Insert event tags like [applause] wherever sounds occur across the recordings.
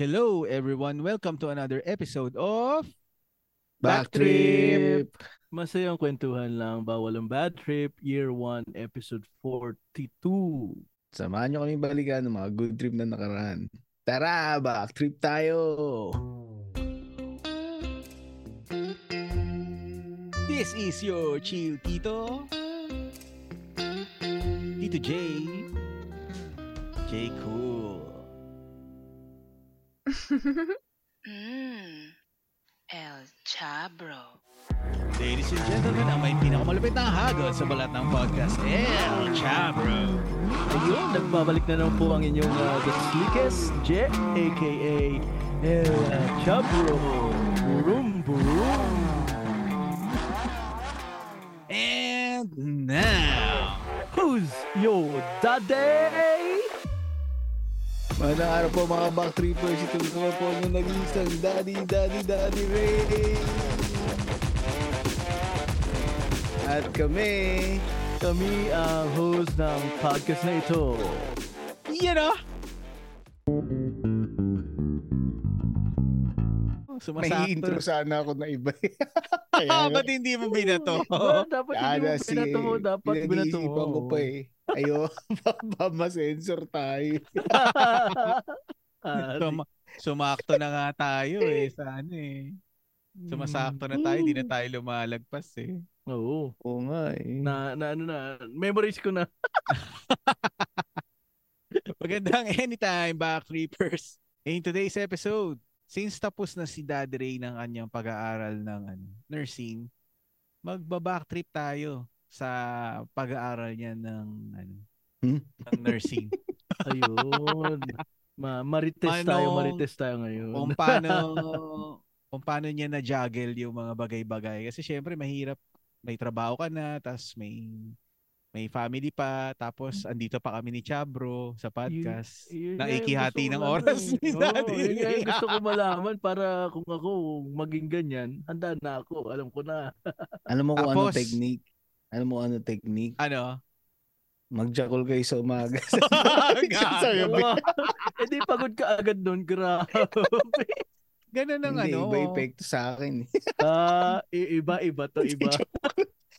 Hello everyone, welcome to another episode of Backtrip! Masayang kwentuhan lang, bawal ang bad trip, year 1, episode 42. Samahan nyo kami balikan ng mga good trip na nakaraan. Tara, backtrip tayo! This is your chill Tito. Tito J. J Cool. [laughs] Mm. El Chabro. Ladies and gentlemen, ang may pinakamalapit na hagod sa balat ng podcast, El Chabro. Ayun, nagbabalik na naman po ang inyong uh, the slickest J, aka El Chabro. Boom, boom. And now, Who's your daddy? Magandang araw po mga backtrippers. Ito ko po ang nag-iisang Daddy, Daddy, Daddy Ray! At kami, Kami ang host ng podcast na ito. know, may sumasakto. intro sana ako na iba. Ah, [laughs] Kaya [laughs] ba't hindi mo binato? Dapat hindi mo binato mo, dapat binato mo. pinag-iisipan ko pa eh. Ayo, [laughs] baka ma-sensor tayo. [laughs] Sum- sumakto na nga tayo eh sa ano eh. Sumasakto na tayo, di na tayo lumalagpas eh. Oo. Oo nga eh. Na, na, ano na, memorize ko na. [laughs] Magandang anytime, Backreapers. In today's episode, since tapos na si Dad Ray ng kanyang pag-aaral ng ano, nursing, magba-backtrip tayo sa pag-aaral niya ng ano, Hmm? ng nursing. [laughs] Ayun. Ma marites Manong- tayo, marites tayo ngayon. kung paano kung paano niya na-juggle yung mga bagay-bagay kasi syempre mahirap may trabaho ka na tapos may may family pa tapos andito pa kami ni Chabro sa podcast Yun na ikihati ng oras ni Daddy yun Ray. gusto ko [laughs] malaman para kung ako maging ganyan, handa na ako. Alam ko na. Alam mo kung ano Tapos- technique? Alam mo ano technique? ano Magjakol kayo sa umaga. [laughs] [laughs] Gago. eh di pagod ka agad doon. Grabe. [laughs] ganun ang Hindi, ano iba epekto sa akin. eh. Ah, i- iba, iba to, iba.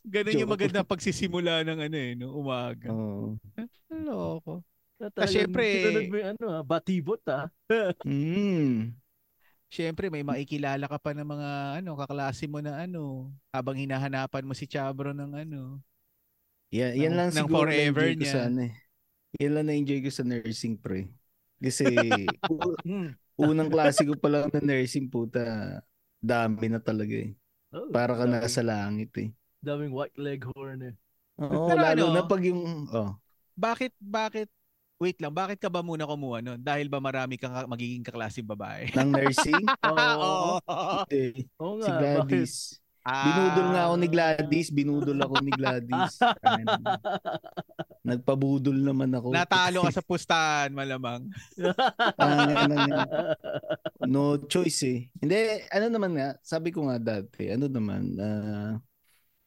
ganun yung maganda pagsisimula ng ano eh no umaga Oo. loko Talagang syempre- sinunod mo yung ano, ah, batibot ah. Mm. Syempre may makikilala ka pa ng mga ano kaklase mo na ano habang hinahanapan mo si Chabro ng ano Yan, yan Ng- lang ng siguro forever na-enjoy ko niya. sa ano eh. Yan lang na-enjoy ko sa nursing pre. Kasi [laughs] Hmm. unang klase ko pa lang na nursing puta, dami na talaga eh. Oh, Para ka daming- nasa langit eh. Daming white leghorn eh. Oo, Pero lalo ano, na pag yung, oh, bakit bakit wait lang bakit ka ba muna kumuha nun dahil ba marami kang ka- magiging kaklaseng babae ng nursing, [laughs] Oo. eh, Oo si nga, bakit? Gladys. Ah. Binudol nga ako ni Gladys, binudol ako ni Gladys. Nagpabudol naman ako. natalo ka sa pustahan malamang [laughs] Ah, ano nga. no choice eh. Hindi, ano naman nga, sabi ko nga dati, ano naman, ah,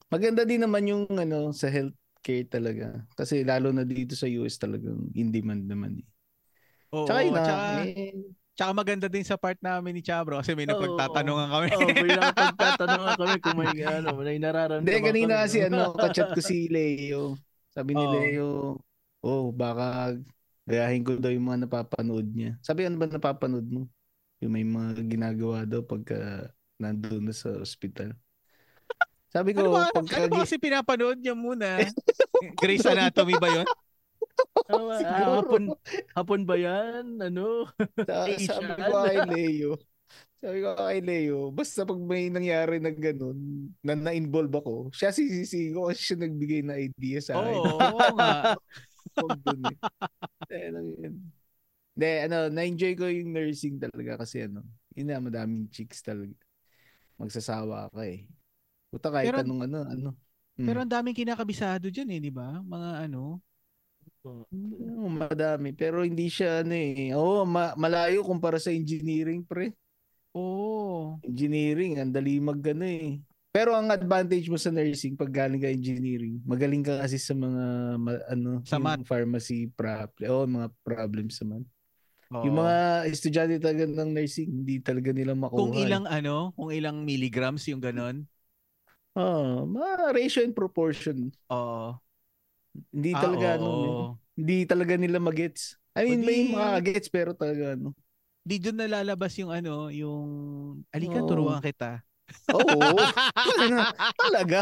maganda din naman yung ano sa healthcare talaga. Kasi lalo na dito sa US talagang in demand naman eh. Oo, Tsaka yun na, tsaka, eh, tsaka maganda din sa part namin ni Chabro kasi may Oo. napagtatanungan kami Oh, [laughs] may nakapagtatanong kami kung may ano, may nararamdaman. Hindi, kanina kasi ano, kachat ko si Leo. Sabi ni Oo. Leo, oh, baka gayahin ko daw yung mga napapanood niya. Sabi, ano ba napapanood mo? Yung may mga ginagawa daw pagka nandun na sa ospital. Sabi ko, ano ba, pagka... ano ba kasi pinapanood niya muna [laughs] Grey's Anatomy ba yun Ah, [laughs] ah, Siguro. hapon, hapon ba yan? Ano? Sa, [laughs] sabi ko kay Leo, sabi ko kay Leo, basta pag may nangyari na ganun, na na-involve ako, siya sisisi ko kasi siya nagbigay na idea sa akin. oo oo nga Huwag dun eh. Ano yun. Hindi, ano, na-enjoy ko yung nursing talaga kasi ano, yun na, madaming chicks talaga. Magsasawa ka eh. Puta kahit Pero- anong ano, ano. Mm. pero ang daming kinakabisado dyan eh di ba mga ano Oo, madami. Pero hindi siya ano eh. Oo, ma- malayo kumpara sa engineering pre. oo Engineering, ang dali mag ano eh. Pero ang advantage mo sa nursing pag galing ka engineering, magaling ka kasi sa mga ma- ano, Sa math. pharmacy problem, oh, mga problems naman. Oo. Yung mga estudyante talaga ng nursing, hindi talaga nila makuha. kung eh. ilang ano, kung ilang milligrams yung ganon. Oo, mga ratio and proportion. Oo. Hindi Ah, talaga, ano, eh. hindi talaga nila magets. I mean, O may di- mga gets pero talaga, ano. Di doon nalalabas yung ano, yung alika Oo. turuan kita. Oo, [laughs] talaga. talaga.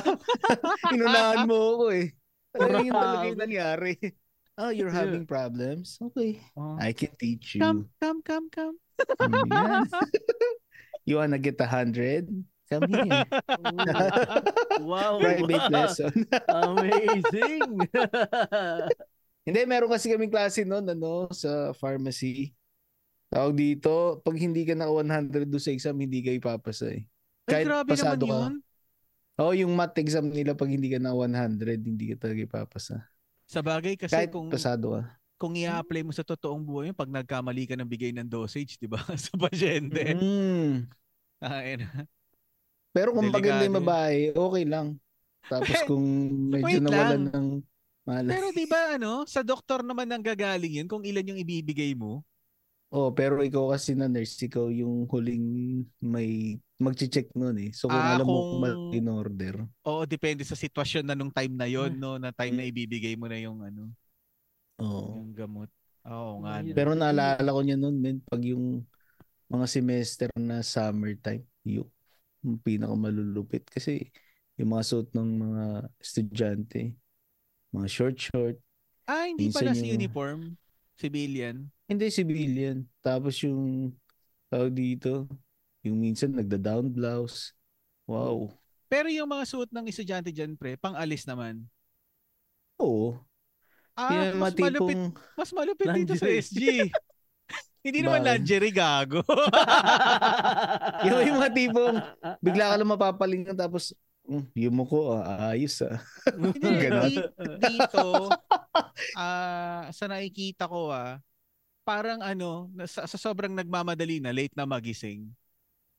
[laughs] Inunahan mo ako eh. Talaga yun talaga yung nangyari. Oh, you're having problems? Okay. Oh. I can teach you. Come, come, come, come. Yan. [laughs] you wanna get a hundred? Come here. wow. Private lesson. [laughs] Amazing. Hindi, meron kasi kaming klase noon ano, sa pharmacy. Tawag dito, pag hindi ka naka 100 do sa exam, hindi ka ipapasa eh. Ay, Kahit grabe naman pasado ka. yun. Oo, yung math exam nila pag hindi ka na 100, hindi ka talaga ipapasa. Sa bagay kasi Kahit kung pasado ka. kung i-apply mo sa totoong buhay mo, pag nagkamali ka ng bigay ng dosage, di ba? [laughs] sa pasyente. Mm. Ay, na. Pero kung Delikado maganda yung yun. babae, okay lang. Tapos [laughs] kung medyo nawalan lang. ng malay. Pero di ba ano, sa doktor naman nang gagaling yun kung ilan yung ibibigay mo. Oh, pero ikaw kasi na nurse, ikaw yung huling may magche-check noon eh. So kung Ah, alam mo kung- kung mal- in order. Oo, depende sa sitwasyon na nung time na yon, Hmm. no, na time na ibibigay mo na yung ano, Oo. yung gamot. Oo nga. Ayun. Pero naalala ko niya noon, men, pag yung mga semester na summertime, yung pinakamalulupit. Kasi yung mga suot ng mga estudyante, mga short-short, Ah, hindi pala yung- uniform. Civilian. hindi civilian. Tapos yung tawag dito, yung minsan nagda-down blouse. Wow. Pero yung mga suot ng estudyante dyan, pre, pang alis naman. Oo. Ah, yung mas mga malupit, mas malupit dito sa. SG. [laughs] Hindi naman lingerie gago. [laughs] yung, yung mga tipong, bigla ka lang mapapalingan tapos, mm, yung mo ko, ah, ayos ah. [laughs] Hindi, di- dito, ah, sa nakikita ko ah, parang ano, na- sa, sa sobrang nagmamadali na, late na magising.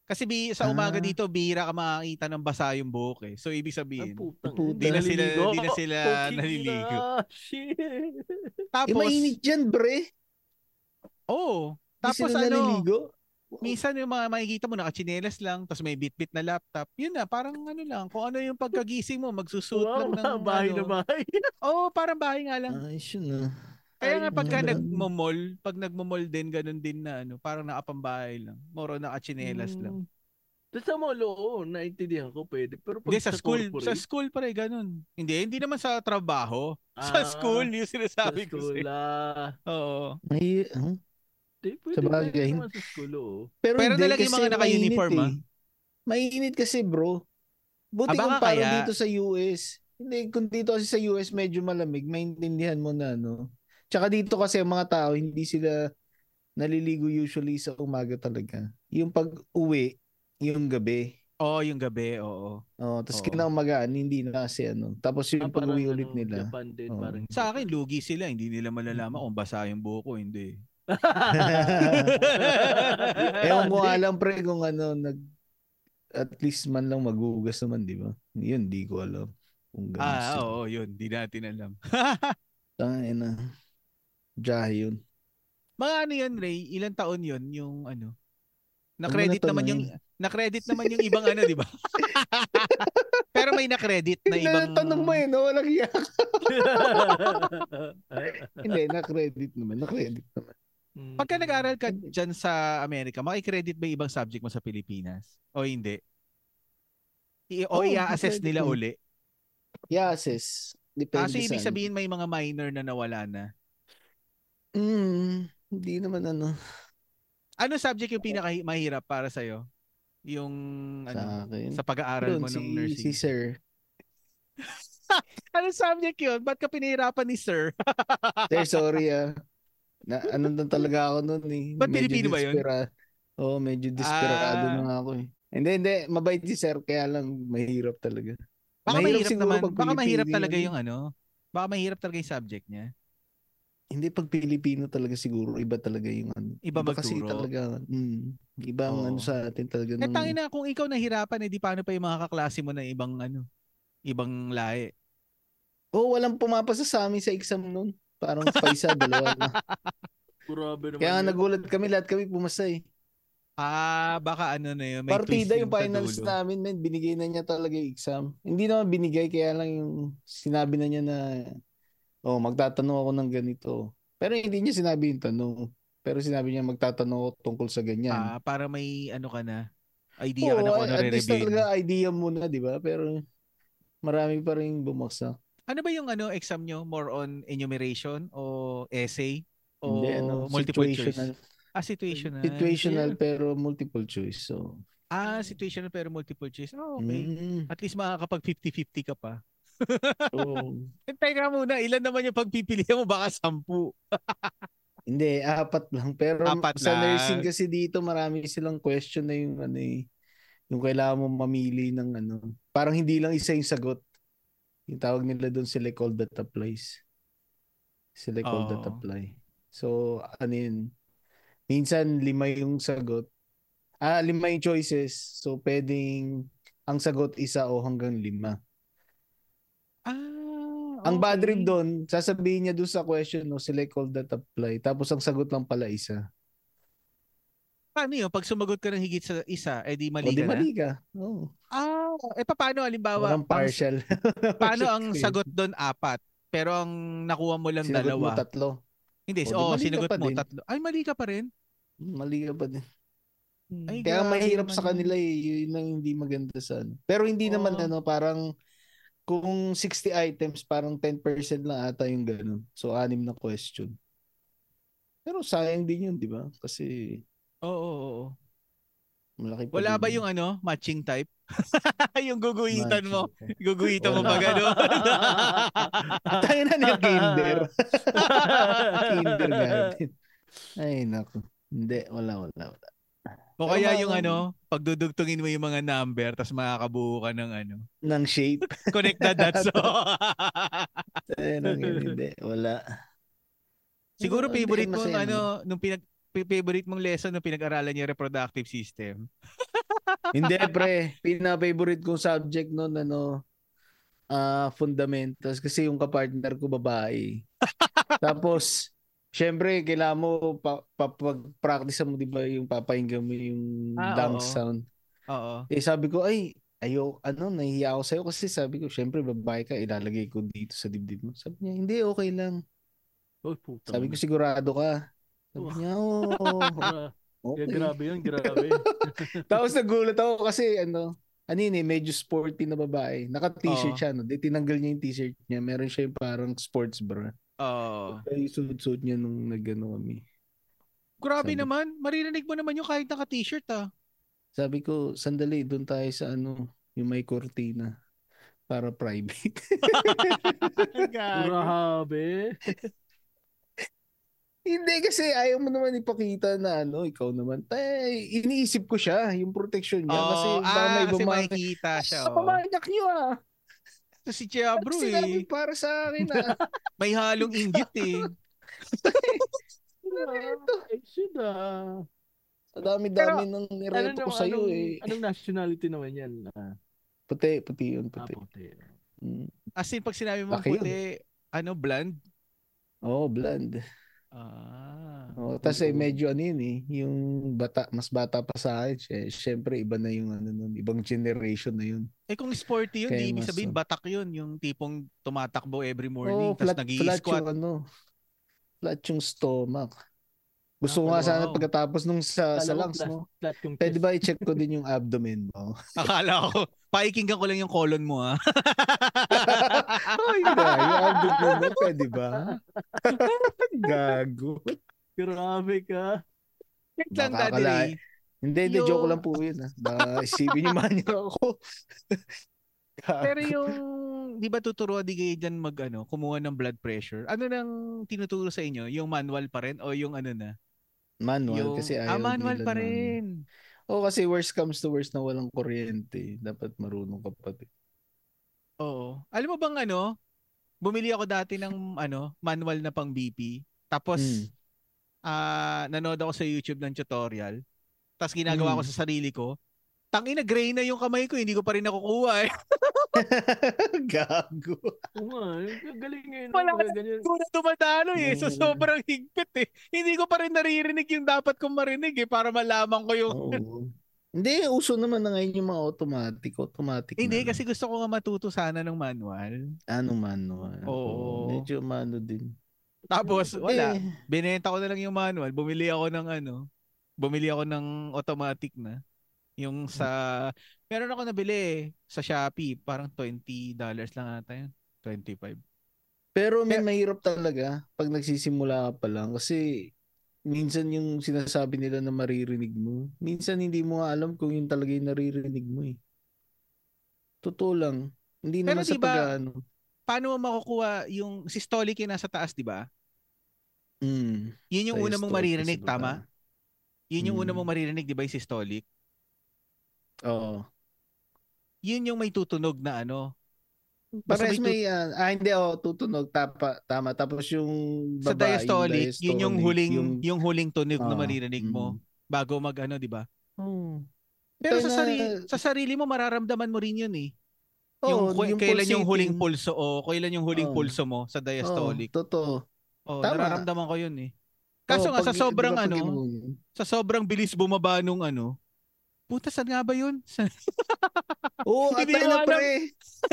Kasi bi, sa umaga Ah. dito, bihira ka makakita ng basa yung buhok eh. So, ibig sabihin, putang. Puta. di na sila, di na sila [laughs] Putang naliligo. ina. Shit. Eh, Tapos, mainit dyan, bre. oh, Di tapos ano, naliligo. Minsan yung mga makikita mo, nakachinelas lang, tapos may bit-bit na laptop. Yun na, parang ano lang, kung ano yung pagkagising mo, magsusuot Wow, lang ng [laughs] bahay ano. na bahay. [laughs] Oo, parang bahay nga lang. Ayos yun ah. Kaya nga Ay, pagka nagmo-mall, pag nagmo-mall din, ganun din na ano, parang nakapambahay lang. Moro nakachinelas lang. Mm. Tapos sa mall, oo, naintindihan ko pwede. Pero pag Hindi, sa school, sa corporate, school pare, ganun. Hindi, hindi naman sa trabaho. [laughs] Sa Ah, school, yung sa sinasabi ko school, sa'yo. ah. Oo. Ay, huh? Di, pwede, Sa bagay. naman sa school, oo. Pero, Pero hindi, talaga yung kasi mga naka-uniform, mainit eh. Mainit kasi bro. Ah, Buti baka kung parang kaya- dito sa US. Hindi, kung dito kasi sa US medyo malamig, maintindihan mo na no. Tsaka dito kasi ang mga tao, hindi sila naliligo usually sa umaga talaga. Yung pag uwi, yung gabi. Oo, yung gabi, oo. Oh, tapos Oo. kinamagaan, hindi na kasi ano. Tapos Ah, yung parang pag-uwi ulit nila. Japan din, parang Sa akin, lugi sila. Hindi nila malalaman kung basa yung buhok ko, hindi. [laughs] Ewan ko lang pre kung ano, nag at least man lang magugas naman, di ba? Yun, di ko alam. Kung ganun ah, sila. oo, yun. Di natin alam. [laughs] Tangin na. Jahe yun. Mga ano yun, Ray? Ilang taon yun? Yung ano? Mo Na-credit na naman yung na-credit naman yung ibang ano, di ba? [laughs] Pero may na-credit na ibang Tanong mo eh, no? Walang iyak. Hindi, na-credit naman. Na-credit naman. Mm. Pagka nag-aral ka dyan sa Amerika, makikredit ba yung ibang subject mo sa Pilipinas? O hindi? I- o Oo, i-assess nila uli? Yeah, sis. Depende Kasi ibig sa- sabihin may mga minor na nawala na. Mm, hindi naman ano. Ano subject yung pinaka mahirap para sa'yo? Yung ano, Sa akin. sa pag-aaral Yun, mo si, ng nursing? si sir. [laughs] Ano subject yun? Ba't ka pinahirapan ni sir? Sir, sorry ah. Na, ano na talaga ako noon eh. Ba't Pilipino ba yun? Oo, medyo desperado Ah. na ako eh. Hindi, hindi. Mabait si sir, kaya lang mahirap talaga. Baka mahirap, siguro naman. Baka mahirap talaga yun. yung ano. Baka mahirap talaga yung subject niya. Hindi pag Pilipino talaga siguro iba talaga yung ano. Iba kasi magturo. talaga. Mm, iba ang Oo. ano sa atin talaga. Eh ng- tangin na kung ikaw nahirapan, eh di paano pa yung mga kaklase mo na ibang ano, ibang lahi. Oh, walang pumapasa sa amin sa exam noon. Parang paisa, dalawa na. [laughs] Grabe naman. Kaya nga yun. nagulat kami, lahat kami pumasa eh. Ah, baka ano na yun. May Partida yung finals dulo. namin, men. Binigay na niya talaga yung exam. Hindi naman binigay, kaya lang yung sinabi na niya na, oh, magtatanong ako ng ganito. Pero hindi niya sinabi yung tanong. Pero sinabi niya magtatanong ako tungkol sa ganyan. Ah, para may ano ka na. Idea ka na Oo, kung ano at least talaga idea muna, di ba? Pero marami pa rin bumagsak. Ano ba yung ano exam nyo? More on enumeration o essay? O Hindi, ano, multiple situational. choice? Ah, situational. Situational pero multiple choice. So, Ah, situational pero multiple choice. Oh, okay. mm, At least makakapag 50-50 ka pa. oo. [laughs] Hintay ka muna. Ilan naman yung pagpipilian mo? Baka sampu. [laughs] Hindi, apat lang. Pero Apat sa lang. nursing kasi dito, marami silang question na yung ano eh, yung kailangan mo mamili ng ano. Parang hindi lang isa yung sagot. Yung tawag nila doon select all that applies. Select all that Oo. apply. So, ano yun? Minsan, lima yung sagot. Ah, lima yung choices. So, pwedeng ang sagot isa o hanggang lima. Ah, Ang bad okay. trip doon, sasabihin niya doon sa question, no, select all that apply. Tapos ang sagot lang pala isa. Paano yun? Pag sumagot ka ng higit sa isa, eh di mali o di ka na? mali ka. Oo. Ah, eh paano halimbawa? Walang ang- partial. [laughs] paano ang sagot doon apat? Pero ang nakuha mo lang Sinagot mo dalawa. tatlo. Hindi, O, di oh, ka sinagot mo din. tatlo. Ay, mali ka pa rin. Mali ka pa din. Ay, Kaya mahirap naman sa kanila eh. Yun ang hindi maganda sa ano. Pero hindi naman Oo. ano, parang kung 60 items, parang 10% lang ata yung ganun. So, anim na question. Pero sayang din yun, di ba? Kasi Oo, oo, oo. Malaki pa Wala ba yun. yung ano, matching type? [laughs] yung guguhitan mo. Matching. Guguhitan mo ba gano'n? [laughs] Tayo na yung kinder. [laughs] Kindergarten. Ay, naku. Hindi, wala, wala, wala. o kaya yung ano, pagdudugtungin mo yung mga number tapos makakabuo ka ng ano. Ng shape. Connect the dots. Ay, nang yun, hindi, wala. Siguro favorite mo ano, nung pinag favorite mong lesson nung pinag-aralan niya reproductive system. [laughs] Hindi, pre. Pina-favorite kong subject noon, ano, ah fundamentals. Kasi yung kapartner ko, babae. [laughs] Tapos, syempre, kailangan mo, pa, pa, pag-practice mo, di ba, yung papahinggan mo yung Ah, dunk oo. sound. Oo. Eh, sabi ko, ay, ayo, ano, nahihiya ako sa'yo kasi sabi ko, syempre, babae ka, ilalagay ko dito sa dibdib mo. Sabi niya, hindi, okay lang. Oh, puta. Sabi ko, sigurado ka. Sabi niya, [laughs] oo, Ah, okay. grabe yun, grabe. [laughs] Tapos nagulat ako kasi ano, ano yun eh, medyo sporty na babae. Naka-t-shirt Oo. siya, no? Di tinanggal niya yung t-shirt niya. Meron siya yung parang sports bra. Oo. Kaya yung suit-suit niya nung nagano kami. Grabe Sabi- naman. Maririnig mo naman yung kahit naka-t-shirt ah. Sabi ko, sandali, doon tayo sa ano, yung may cortina para private. [laughs] Grabe. Hindi kasi ayaw mo naman ipakita na ano, ikaw naman. Tay, iniisip ko siya, yung protection niya. kasi Oo, baka ah, may kasi bumaki. makikita siya. Ah, Oh. pamanak niyo ah. Ito si Chiabro Ano sinabi eh. para sa akin ah. [laughs] May halong inggit eh. Ito. Ay, shit ah. Sa dami-dami ng Ano nireto ko nung- sa'yo anong, eh. Anong nationality naman yan? Ah, Puti, puti yun, ah, puti. puti. Mm. As in, pag sinabi mo Laki yun. puti, ano, blonde? Oo, oh, blonde. Ah. Oh, Tapos eh, Oo. medyo ano yun eh, yung bata, mas bata pa sa akin. Sy- Siyempre, iba na yung ano nun, ibang generation na yun. Eh kung sporty yun, Kaya di ibig mas- sabihin batak yun. Yung tipong tumatakbo every morning, Oo, tapos nag flat squat yung ano, flat yung stomach. Gusto ko Ah, nga sana wow. pagkatapos nung sa, sa Kala ko lungs mo. flat yung Pwede ba i-check ko din yung abdomen mo? [laughs] Akala ko, paikinggan ko lang yung colon mo ha. [laughs] Ay, na, yung abdomen mo, pwede ba? [laughs] Gago. Grabe ka. Check lang, Daddy Ray. Hindi, hindi, Yung- joke lang po yun. Ah. Baka isipin niyo man niya ako. Pero yung, di ba tuturuan di kayo dyan mag, ano, kumuha ng blood pressure? Ano nang tinuturo sa inyo? Yung manual pa rin o yung ano na? Manual yung, kasi ayaw ah, manual pa rin. Oo, kasi worst comes to worst na walang kuryente. Dapat marunong ka pa din. Oo. Alam mo bang ano, bumili ako dati ng ano, manual na pang BP. Tapos, Mm. ah nanood ako sa YouTube ng tutorial. Tapos ginagawa ko Mm. sa sarili ko. Tangina, gray na yung kamay ko, hindi ko pa rin nakukuha eh. [laughs] [laughs] Gago. Nga, yung galing ngayon. Wala Wala ganyan. Ko na dumadalo eh. So Mm. sobrang higpit eh. Hindi ko pa rin naririnig yung dapat kong marinig eh para malaman ko yung... Oo. [laughs] Hindi, uso naman na ngayon yung mga automatic. Automatic Hindi, na. kasi gusto ko nga matuto sana ng manual. Ano manual? Oo. Medyo mano din. Tapos, wala. Eh, Binenta ko na lang yung manual. Bumili ako ng ano. Bumili ako ng automatic na. Yung sa... Meron ako nabili eh, sa Shopee. Parang $20 lang ata yun. 25. Pero may mahirap talaga pag nagsisimula ka pa lang kasi minsan yung sinasabi nila na maririnig mo, minsan hindi mo nga alam kung yun talaga yung naririnig mo eh. Totoo lang. Hindi Pero naman sa di ba- pag-ano. Paano mo makukuha yung systolic yung nasa taas, di ba? Mm, Yun yung una mong maririnig, Diastolic sa tama? baba. Yun yung una Mm. mong maririnig, di ba, yung systolic? Oo. Yun yung may tutunog na ano. Parehas may may, ah, ah, hindi, oh, tutunog, tapa, tama. Tapos yung Sa baba, diastolic, yun yung diastolic, huling yung, huling tunog na Ah, maririnig mo mm. bago mag ano, di ba? Oo. Pero Kaya sa na- sarili, sa sarili mo mararamdaman mo rin yun eh. Oo, yung, ku- kailan yung huling pulso o kailan yung huling Oo. pulso mo sa diastolic. Oo, totoo. Oh, Tama. nararamdaman ko yun eh. Kaso Oo, nga pag- sa sobrang di ba pag ano, sa sobrang bilis bumaba nung ano, puta saan nga ba yun? [laughs] Oo, Hindi atay mo na pre.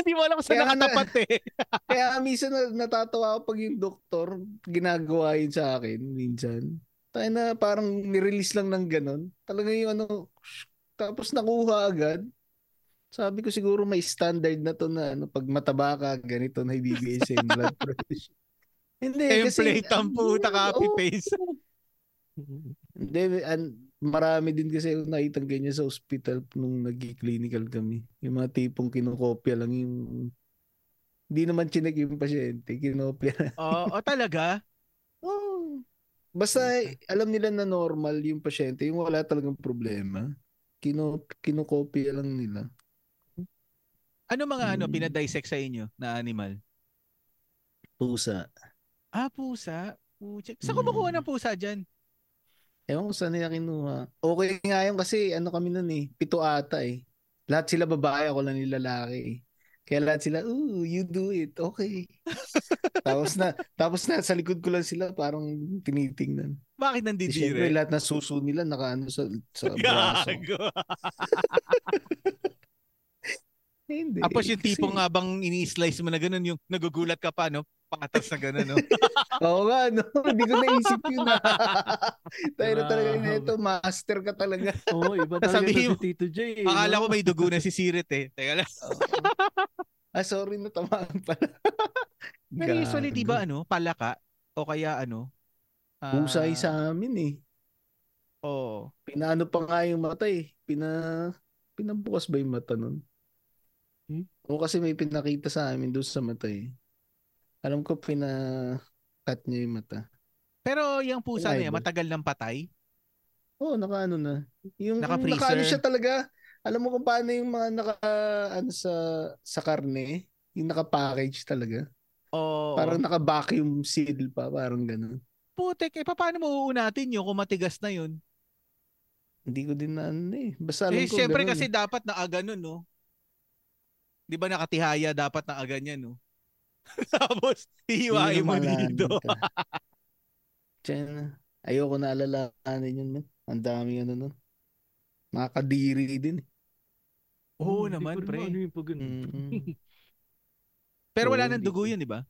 Hindi mo alam kung saan nakatapat eh. [laughs] Kaya minsan na, natatawa ako pag yung doktor ginagawa yun sa akin minsan. Tayo na parang nirelease lang ng ganun. Talaga yung ano, tapos nakuha agad. Sabi ko siguro may standard na to na ano, pag mataba ka, ganito na ibibigay sa yung [laughs] blood pressure. Hindi, Template ang puta, copy Oo. paste. Hindi, an, marami din kasi ako nakitang ganyan sa hospital nung nag-clinical kami. Yung mga tipong kinokopya lang yung hindi naman chinek yung pasyente, kinopya na. [laughs] Oo, oh, talaga? Oh. Basta alam nila na normal yung pasyente, yung wala talagang problema. Kino, kinokopya lang nila. Ano mga ano Mm. pinadissect sa inyo na animal? Pusa. Ah, pusa. Pucha. Saan ko Mm. makuha ng pusa dyan? Ewan ko saan nila kinuha. Okay nga yun kasi ano kami nun eh, pito ata eh. Lahat sila babae, ako lang yung lalaki eh. Kaya lahat sila, ooh, you do it. Okay. [laughs] tapos na, tapos na sa likod ko lang sila parang tinitingnan. Bakit nandidire? syempre lahat na suso nila nakaano sa, sa [laughs] braso. Gago. [laughs] Hindi. Tapos yung tipong nga bang ini-slice mo na ganun, yung nagugulat ka pa, no? Pangatas na ganun, no? [laughs] Oo nga, no? [laughs] Hindi ko naisip yun. [laughs] na. Tayo na talaga Grabe. nito. Master ka talaga. Oo, iba talaga Sabihin to si Tito J. eh, Akala no? ko may dugo na si Sirit eh. Teka lang. ah, sorry na tamaan pala. Pero usually, di ba, ano, palaka? O kaya, ano? ah, Husay sa amin eh. Oo. Pinaano pa nga yung mata eh. Pina, pinabukas ba yung mata nun? O kasi may pinakita sa amin doon sa mata eh. Alam ko pina cut niya yung mata. Pero yung pusa na yan, matagal ng patay? Oo, nakaano na. Yung Naka-freezer? nakaano siya talaga. Alam mo kung paano yung mga naka ano sa sa karne, yung naka-package talaga. Oo. Parang naka-vacuum seal pa, parang ganun. Putek, eh, paano mo uunatin yun kung matigas na yun? Hindi ko din na ano eh. Basta alam Eh, ko syempre ganun kasi dapat na ganun, no? Di ba nakatihaya dapat na ganyan, no? [laughs] Tapos, hihiwain mo dito. Tiyan, [laughs] ayoko na alalahanin yun, man. Ang dami ano nun. Nakakadiri din eh. Oo Hindi naman, pre. yung pag. Mm-mm. [laughs] Pero wala nang dugo yun, di ba?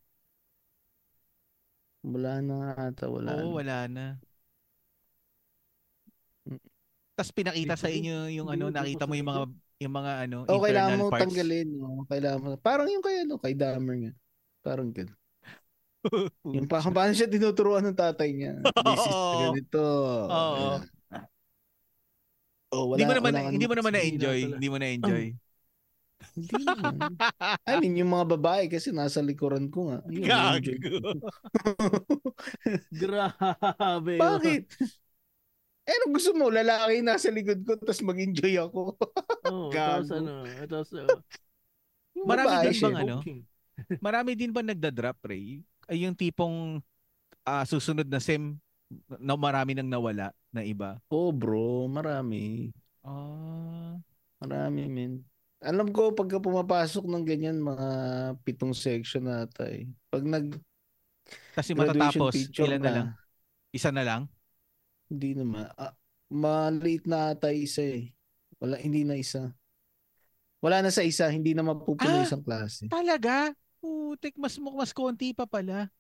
Wala na ata, wala Oo, na. wala na. Mm. Tapos pinakita sa inyo yung ano, nakita mo yung mga yung mga ano, Oh, kailangan internal mo parts. tanggalin. Oh. Kailangan mo. Parang yung kay ano, kay Dahmer nga. Parang ganun. [laughs] Yung pa, kung paano siya tinuturuan ng tatay niya. [laughs] This is Oo. ganito. Oo. Ayan. Oh, wala, hindi mo naman wala hindi mo naman na-enjoy, na hindi mo na-enjoy. Hindi naman. I mean, yung mga babae kasi nasa likuran ko nga. Gago. [laughs] Grabe. Bakit? Eh, ano gusto mo? Lalaki nasa likod ko tapos mag-enjoy ako. [laughs] Oo, Gago. tapos ano, tapos uh, Marami din bang ano? [laughs] Marami din ba nagda-drop, Ray? Ay yung tipong ah, susunod na sem na marami nang nawala na iba. Oh, bro. Marami. Ah. Marami, men. Alam ko pagka pumapasok ng ganyan mga pitong section ata eh. Pag nag Kasi matatapos, ilan na lang? Isa na lang? Hindi naman. Ah, maliit na ata isa eh. Wala, hindi na isa. Wala na sa isa, hindi na mapupuno Ah! isang klase. Talaga? Putik, mas mas konti pa pala.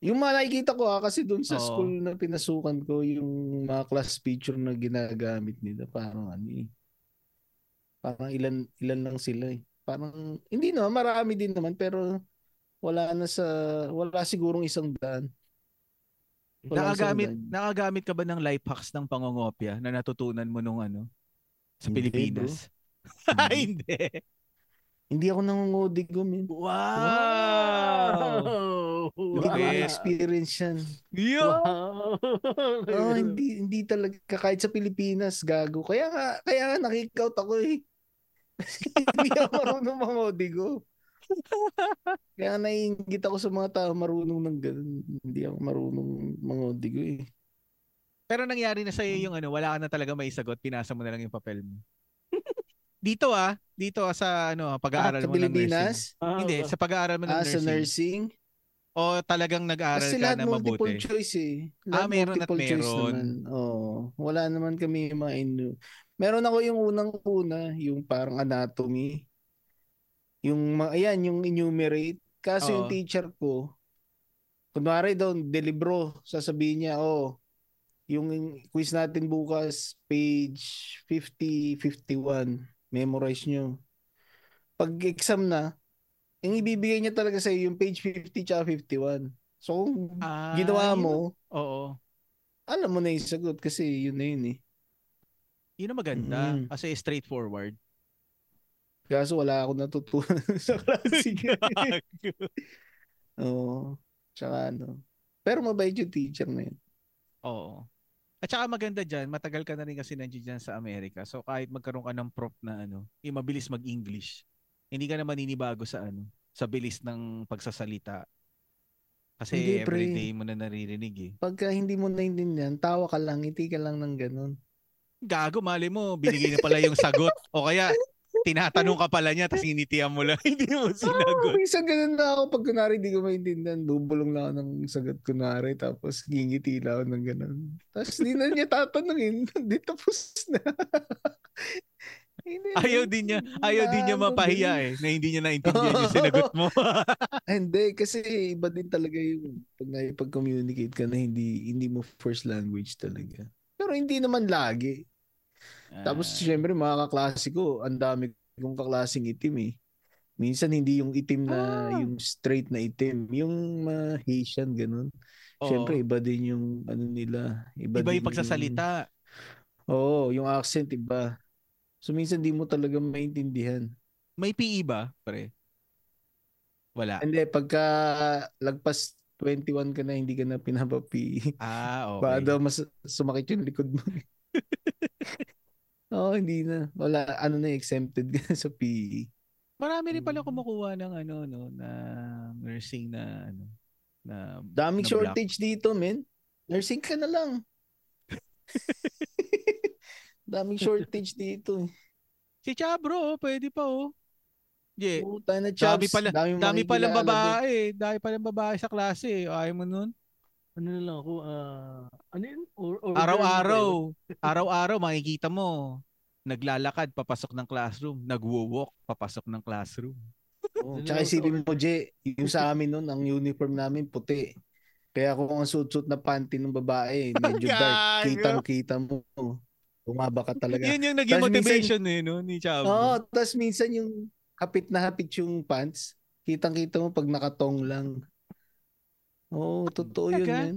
Yung mga nakikita ko ah, kasi doon sa Oo. school na pinasukan ko, yung mga class picture na ginagamit nila, parang ano eh. Parang ilan, ilan lang sila eh. Parang, hindi naman, marami din naman, pero wala na sa, wala sigurong isang daan. Wala Nakagamit, nakagamit ka ba ng life hacks ng pangongopya na natutunan mo nung ano? Sa Hindi, Pilipinas? [laughs] Hindi. Hindi. Hindi ako nangungodig min. Wow! Hindi ko experience yan. Yo! Wow. Oh, hindi hindi talaga kahit sa Pilipinas gago. Kaya nga kaya nga nakikout ako eh. Kasi [laughs] hindi ako marunong mangodigo. [laughs] Kaya naiingit ako sa mga tao marunong ng ganun. Hindi ako marunong mangodigo eh. Pero nangyari na sa'yo yung ano, wala ka na talaga may sagot, pinasa mo na lang yung papel mo. [laughs] dito ah, dito ah, sa ano, Ah, pag-aaral sa mo ng nursing. Ah, Hindi, sa pag-aaral mo ng Ah, sa nursing. nursing? O talagang nag-aaral Kasi ka lahat na multiple mabuti. choice eh. Ah, Lahat meron at multiple choice meron. naman. Oo. Wala naman kami yung mga inu. Meron ako yung unang-una, yung parang anatomy. Yung mga, ayan, yung enumerate. Kaso yung Oo. teacher ko, kunwari daw, delibro, sasabihin niya, oh, yung quiz natin bukas, page 50, 51, memorize nyo. Pag exam na, yung ibibigay niya talaga sa yung page 50 tsaka 51. So, kung Ah, ginawa yun- mo, Oo. alam mo na yung sagot kasi yun na yun eh. Yun ang maganda. Mm. Kasi straightforward. Kaso wala ako natutunan [laughs] sa klase. [laughs] Oo. Tsaka ano. Pero mabait yung teacher na yun. Oo. At saka maganda dyan, matagal ka na rin kasi nandiyan dyan sa Amerika. So kahit magkaroon ka ng prof na ano, yung mabilis mag-English, hindi ka na maninibago sa ano, sa bilis ng pagsasalita. Kasi Hindi, pre. everyday mo na naririnig eh. Pagka hindi mo naintindihan, tawa ka lang, ngiti ka lang ng ganun. Gago, mali mo, binigay na pala yung sagot. O kaya, tinatanong ka pala niya, tapos initiyan mo lang, [laughs] hindi mo Oh, sinagot. minsan ganun na ako pag kunwari di ko maintindihan, bubulong na ako ng sagot kunwari, tapos ngingiti lang ako ng ganun. Tapos di na niya tatanungin, [laughs] di tapos na. [laughs] Hindi, Ayaw din niya, ayaw din niya mapahiya eh, na hindi niya naintindihan yung sinagot mo. Hindi, kasi iba din talaga yung pag naipag-communicate ka na hindi hindi mo first language talaga. Pero hindi naman lagi. Tapos Ah, syempre mga kaklase ko, ang dami kong kaklaseng itim eh. Minsan hindi yung itim na Ah. yung straight na itim, yung mga Haitian ganun. oo. Syempre iba din yung ano nila, iba, iba yung pagsasalita. Oo, yung accent iba. So minsan di mo talaga maintindihan. May PE ba, pre? Wala. Hindi pagka lagpas 21 ka na hindi ka na pinapapi. Ah, Baka okay. daw mas sumakit yung likod mo. [laughs] Oo, hindi na. Wala, ano na, exempted ka sa PE. Marami rin pala Mm. kumukuha ng ano no na nursing na ano na Daming na shortage dito, men. Nursing ka na lang. [laughs] Daming shortage dito. eh. Si Chabro, oh, pwede pa oh. Yeah. Puta na, Dami Chaps. pala, dami doon. babae, dami palang babae sa klase. eh. Ayaw mo nun? Ano na lang ako, ah, ano yun? Or, or, Araw-araw, araw-araw makikita mo naglalakad papasok ng classroom, nagwo-walk papasok ng classroom. Oo, Yun Tsaka isipin mo, Jay, yung sa amin nun, ang uniform namin puti. Kaya kung ang suit-suit na panty ng babae, [laughs] medyo dark, kitang-kita mo. Bumaba ka talaga. Yun yung naging Tas minsan- motivation eh, no, ni Chabro. Oo, tapos minsan yung hapit na hapit yung pants, kitang-kita mo pag nakatong lang. Oo, totoo yun, Talaga? man.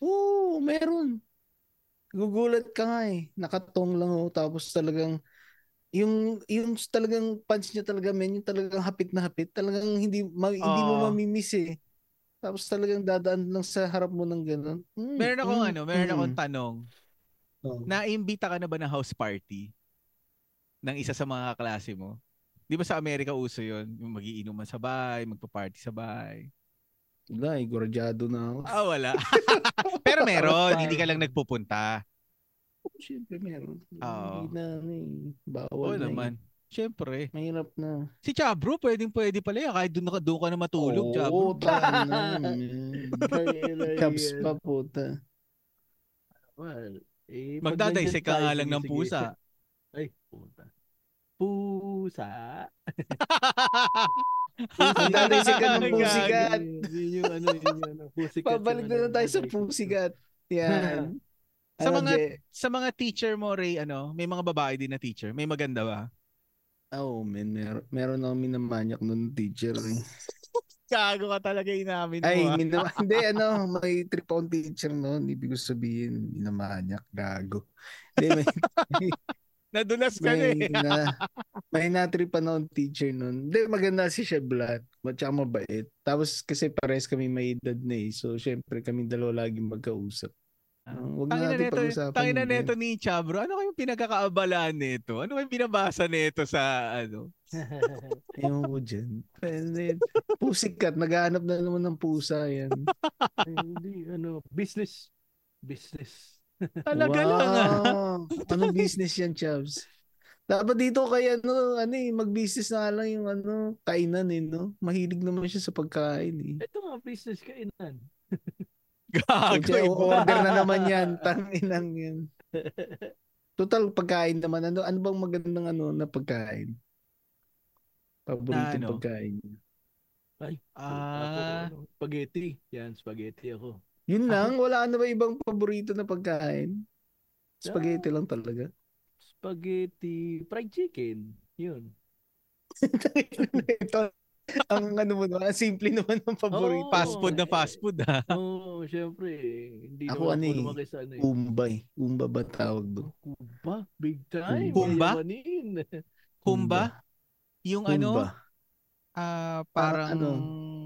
Oo, meron. Gugulat ka nga eh. Nakatong lang oh, tapos talagang yung yung talagang pants niya talaga men, yung talagang hapit na hapit, talagang hindi ma- hindi mo mamimiss eh. Tapos talagang dadaan lang sa harap mo ng ganun. Mm, Meron akong mm, ano, meron mm. akong tanong. Oo. Naimbita ka na ba ng house party ng isa sa mga klase mo? Di ba sa Amerika uso yun? Yung magiinuman sa bahay, magpa-party sa bahay. Wala eh, na ako. Ah, wala. [laughs] Pero meron, hindi ka lang nagpupunta. Oh, Siyempre meron. Oo. Hindi na, ano eh. Bawal Oo na naman. Siyempre. Eh. Mahirap na. Si Chabro, pwedeng pwede pala yan. Kahit doon ka, doon ka na matulog, Oo, Chabro. na. man. Caps pa puta. Well, eh, nandyan ka nga lang ng pusa. Ay, puta. Pusa. [laughs] Magdadaysek ka ng [laughs] pusikat. Yun yung ano, yun yung ano. Pusikat. Pabalik na ano, lang tayo sa pusikat. Yan. [laughs] Sa Ano, mga- Je? Sa mga teacher mo, Ray, ano, may mga babae din na teacher. May maganda ba? Oh, man. Mer meron ako minamanyak nun teacher. Eh. Gago ka talaga inamin mo. Ay, ah. minama- hindi, ano, may trip akong teacher noon. Ibig ko sabihin, minamanyak, gago. Hindi, may, Nadulas ka na may, eh. na, [laughs] may natripan noon teacher noon. Hindi, maganda si Sheblat. Tsaka mabait. Tapos kasi pares kami may edad na eh. So, syempre kami dalawa lagi magkausap. Uh, wag na Tangina natin pag-usapan. tangina yun. neto ni Chabro. Ano kayong pinagkakaabalaan nito? Ano kayong binabasa nito sa ano? [laughs] Ewan ko dyan. Pusikat. Naghahanap na naman ng pusa yan. Ay, Hindi, ano, business. Business. Talaga lang ah. Wow. [laughs] Anong business yan, Chavs? Dapat dito kay ano, ano eh, mag-business na lang yung ano, kainan eh, no? Mahilig naman siya sa pagkain eh. Ito nga, business kainan. [laughs] Gago. Order na naman yan, tanginang yan. [laughs] Total pagkain naman. Ano, ano bang magandang ano na pagkain? Paborito Na ano? pagkain. Ay, Ah. ano, spaghetti. Yan, spaghetti ako. Yun lang, wala na ba ibang paborito na pagkain? Spaghetti lang talaga. Spaghetti, fried chicken. Yun. Ito, ang ano mo naman, simple naman ng paborito. Oo. Fast food na fast food ah. Oo, oh, syempre. Hindi Ako, ano ako eh, lumaki sa ano eh. Umbay. Umba ba tawag doon? Kumba, big time. Kumba? Humba? Yung ano, Umba. ah Parang parang ano,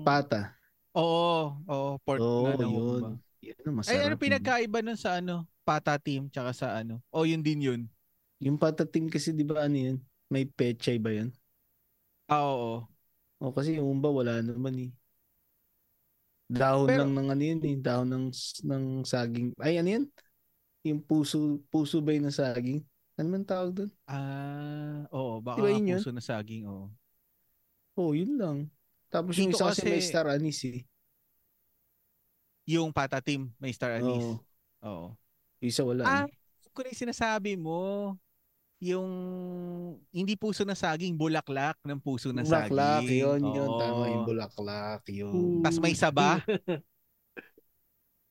Pata. Oo, oo, pork Oo, na yun. Yan ang masarap. Ay, ano yun. pinagkaiba nun sa ano? Pata team tsaka sa ano? O yun din yun. Yung pata team kasi di ba ano yun? May pechay ba yun? Ah, oo. O kasi yung umba wala naman eh. Dahon Pero- lang ng ano yun eh. Dahon ng, ng saging. Ay ano yun? Yung puso, puso ba yun ng saging? Ano man tawag doon? Ah, oo, baka Di ba yun yun? puso na saging, oo. Oh, yun lang. Tapos yung isa kasi, may kasi- star anise eh. Yung Pata team, may star anise. Oo. Oo. Yung isa wala Ah, eh. kung yung sinasabi mo, yung hindi puso na saging, bulaklak ng puso na Bulaklak, saging. yun, yun. Oo. Tama yung bulaklak, yun. Tas may saba. [laughs]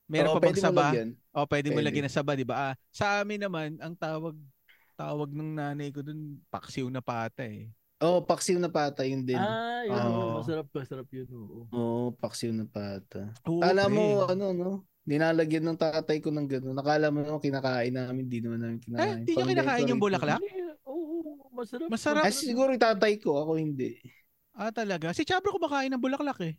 Meron Oo, pa bang saba? O, pwede mo lagyan ng saba, di ba? Ah, sa amin naman, ang tawag tawag ng nanay ko dun, paksiw na pata eh. Oh, paksiw na pata yun din. Ah, yun. Oo. oo, masarap, masarap yun. Oo. Oo, paksiw na pata. Oo, Alam pre. mo, ano, no? Dinalagyan ng tatay ko ng gano'n. Nakala mo naman kinakain namin, di naman namin Eh, kinakain. di nyo Pang kinakain yung bulaklak? Hindi, Oo, masarap. Masarap. Ay, siguro yung tatay ko, ako hindi. Ah, talaga? Si Chabro kumakain ng bulaklak eh.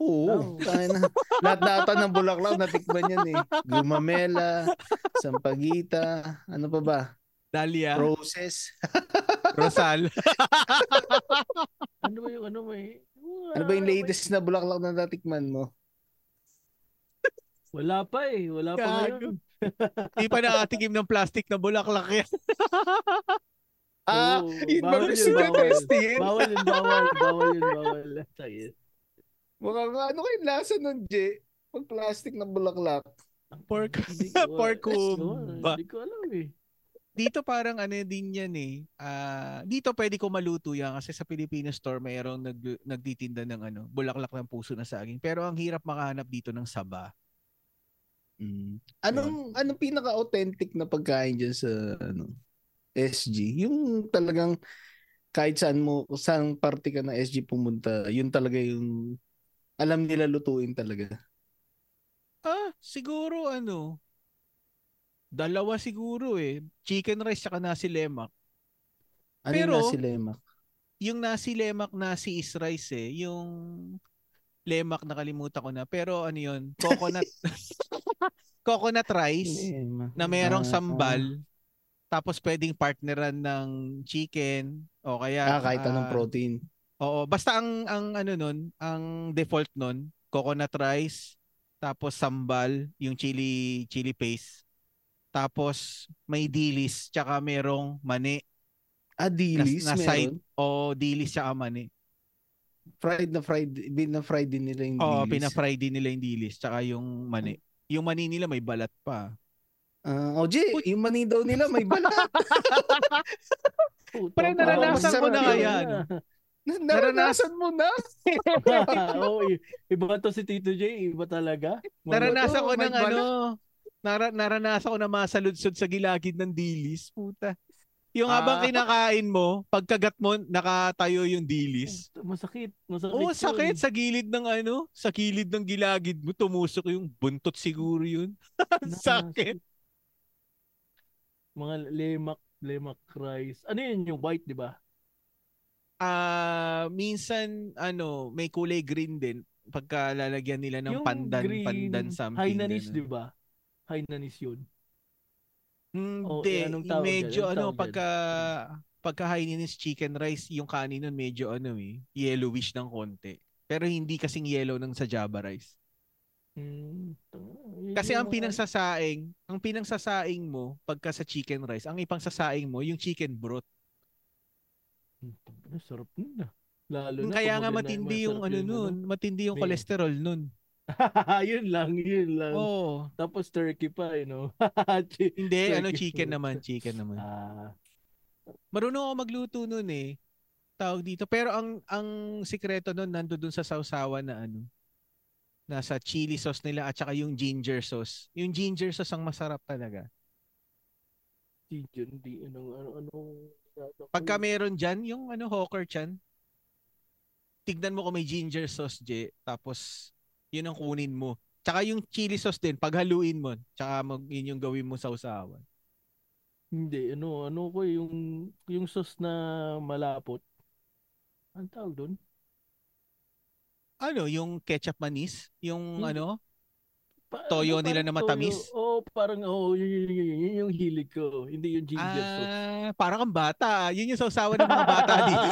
Oo. Oh. Na. Lahat data ng bulaklak, natikman yan eh. Gumamela, sampagita, ano pa ba? Dahlia, Roses. [laughs] Rosal. Ano ba yung ano may... Ano ba yung latest na bulaklak na natikman mo? Wala pa eh. Wala pa Gago. ngayon. Di pa nakatikim ng plastic na bulaklak yan. [laughs] Ah, Oo, yun ba bawal gusto yun, na bawal. Bawal yun, bawal. Bawal yun, bawal. Mukhang ano kayo lasa nun, Jay? Pag plastic na bulaklak. Pork. Hindi Pork. Hindi ko alam eh. Dito parang ano din yan eh. Ah, dito pwede ko maluto yan kasi sa Filipino store mayroong nag, nagtitinda ng ano, bulaklak ng puso na saging. Pero ang hirap makahanap dito ng saba. Mm. Anong anong pinaka-authentic na pagkain diyan sa ano SG? Yung talagang kahit saan mo saan parte ka ng SG pumunta, yun talaga yung alam nila lutuin talaga. Ah, siguro ano, dalawa siguro eh. Chicken rice saka nasi lemak. Ano Pero- yung nasi lemak? Yung nasi lemak, nasi is rice eh. Yung lemak nakalimutan ko na. Pero ano yun, coconut [laughs] coconut rice Lemak. na merong Ah, sambal. Tapos pwedeng partneran ng chicken o kaya Ah, kahit anong ah, protein. Oo, basta ang ang ano nun, ang default nun, coconut rice, tapos sambal, yung chili chili paste. Tapos may dilis tsaka merong mani. Ah, dilis na, na side meron. o dilis tsaka mani. Fried na fried, bina-fried din nila yung Oo, dilis. pina-fry din nila yung dilis tsaka yung mani. Yung mani nila may balat pa. Ah, oh, Jay, yung mani daw nila may balat. [laughs] Pre, naranasan ko na ah. Naranasan mo na. [laughs] [laughs] Oo, i- iba to si Tito J, iba talaga. Naranasan Oo, ko ng ano, nara, naranasan ko na masaludsod sa gilagid ng dilis. Puta. Yung habang Ah. kinakain mo, pagkagat mo, nakatayo yung dilis. Masakit, masakit. Oo, yun. sakit sa gilid ng ano, sa gilid ng gilagid mo, tumusok yung buntot siguro yun. [laughs] sakit. Mga lemak, lemak rice. Ano yun yung white, di ba? Ah, minsan ano, may kulay green din pagka lalagyan nila ng yung pandan, green, pandan something. Hainanese, di ba? Hainanese yun. Hindi, eh, anong tawag medyo dyan? Ano tawag dyan? pagka pagka Hainanese chicken rice, yung kanin nun medyo ano eh, yellowish ng konti. Pero hindi kasing yellow ng sa Java rice. Hmm, Kasi ang mga- pinangsasaing, ang pinangsasaing mo pagka sa chicken rice, ang ipangsasaing mo yung chicken broth. Hmm, Sarap nun ah. Lalo na Kaya nga maganda- matindi yung ano nun, matindi yung May- cholesterol nun. [laughs] yun lang, yun lang. Oo. Tapos turkey pa, you know. [laughs] Hindi, ano Turkey chicken food. naman, chicken naman. Ah, Marunong ako magluto nun eh. Tawag dito. Pero ang ang sikreto nun nando dun sa sausawan na ano. Nasa chili sauce nila at saka yung ginger sauce. Yung ginger sauce ang masarap talaga. dyan, di, ano, ano, ano. Pagka meron dyan, yung ano, hawker chan, tignan mo kung may ginger sauce, J. Tapos, yun ang kunin mo. Tsaka yung chili sauce din, paghaluin mo. Tsaka mag, yun yung gawin mo sa usawan. Hindi, ano, ano ko yung, yung sauce na malapot. Ang tawag doon? Ano, yung ketchup manis? Yung Hindi. ano? Pa- Toyo ano, nila na matamis? Oo, parang, oo, yun, yun, yun, yun, yun yung hilig ko. Hindi yung ginger sauce. Ah, parang kang bata. Yun yung sausawan ng mga bata dito.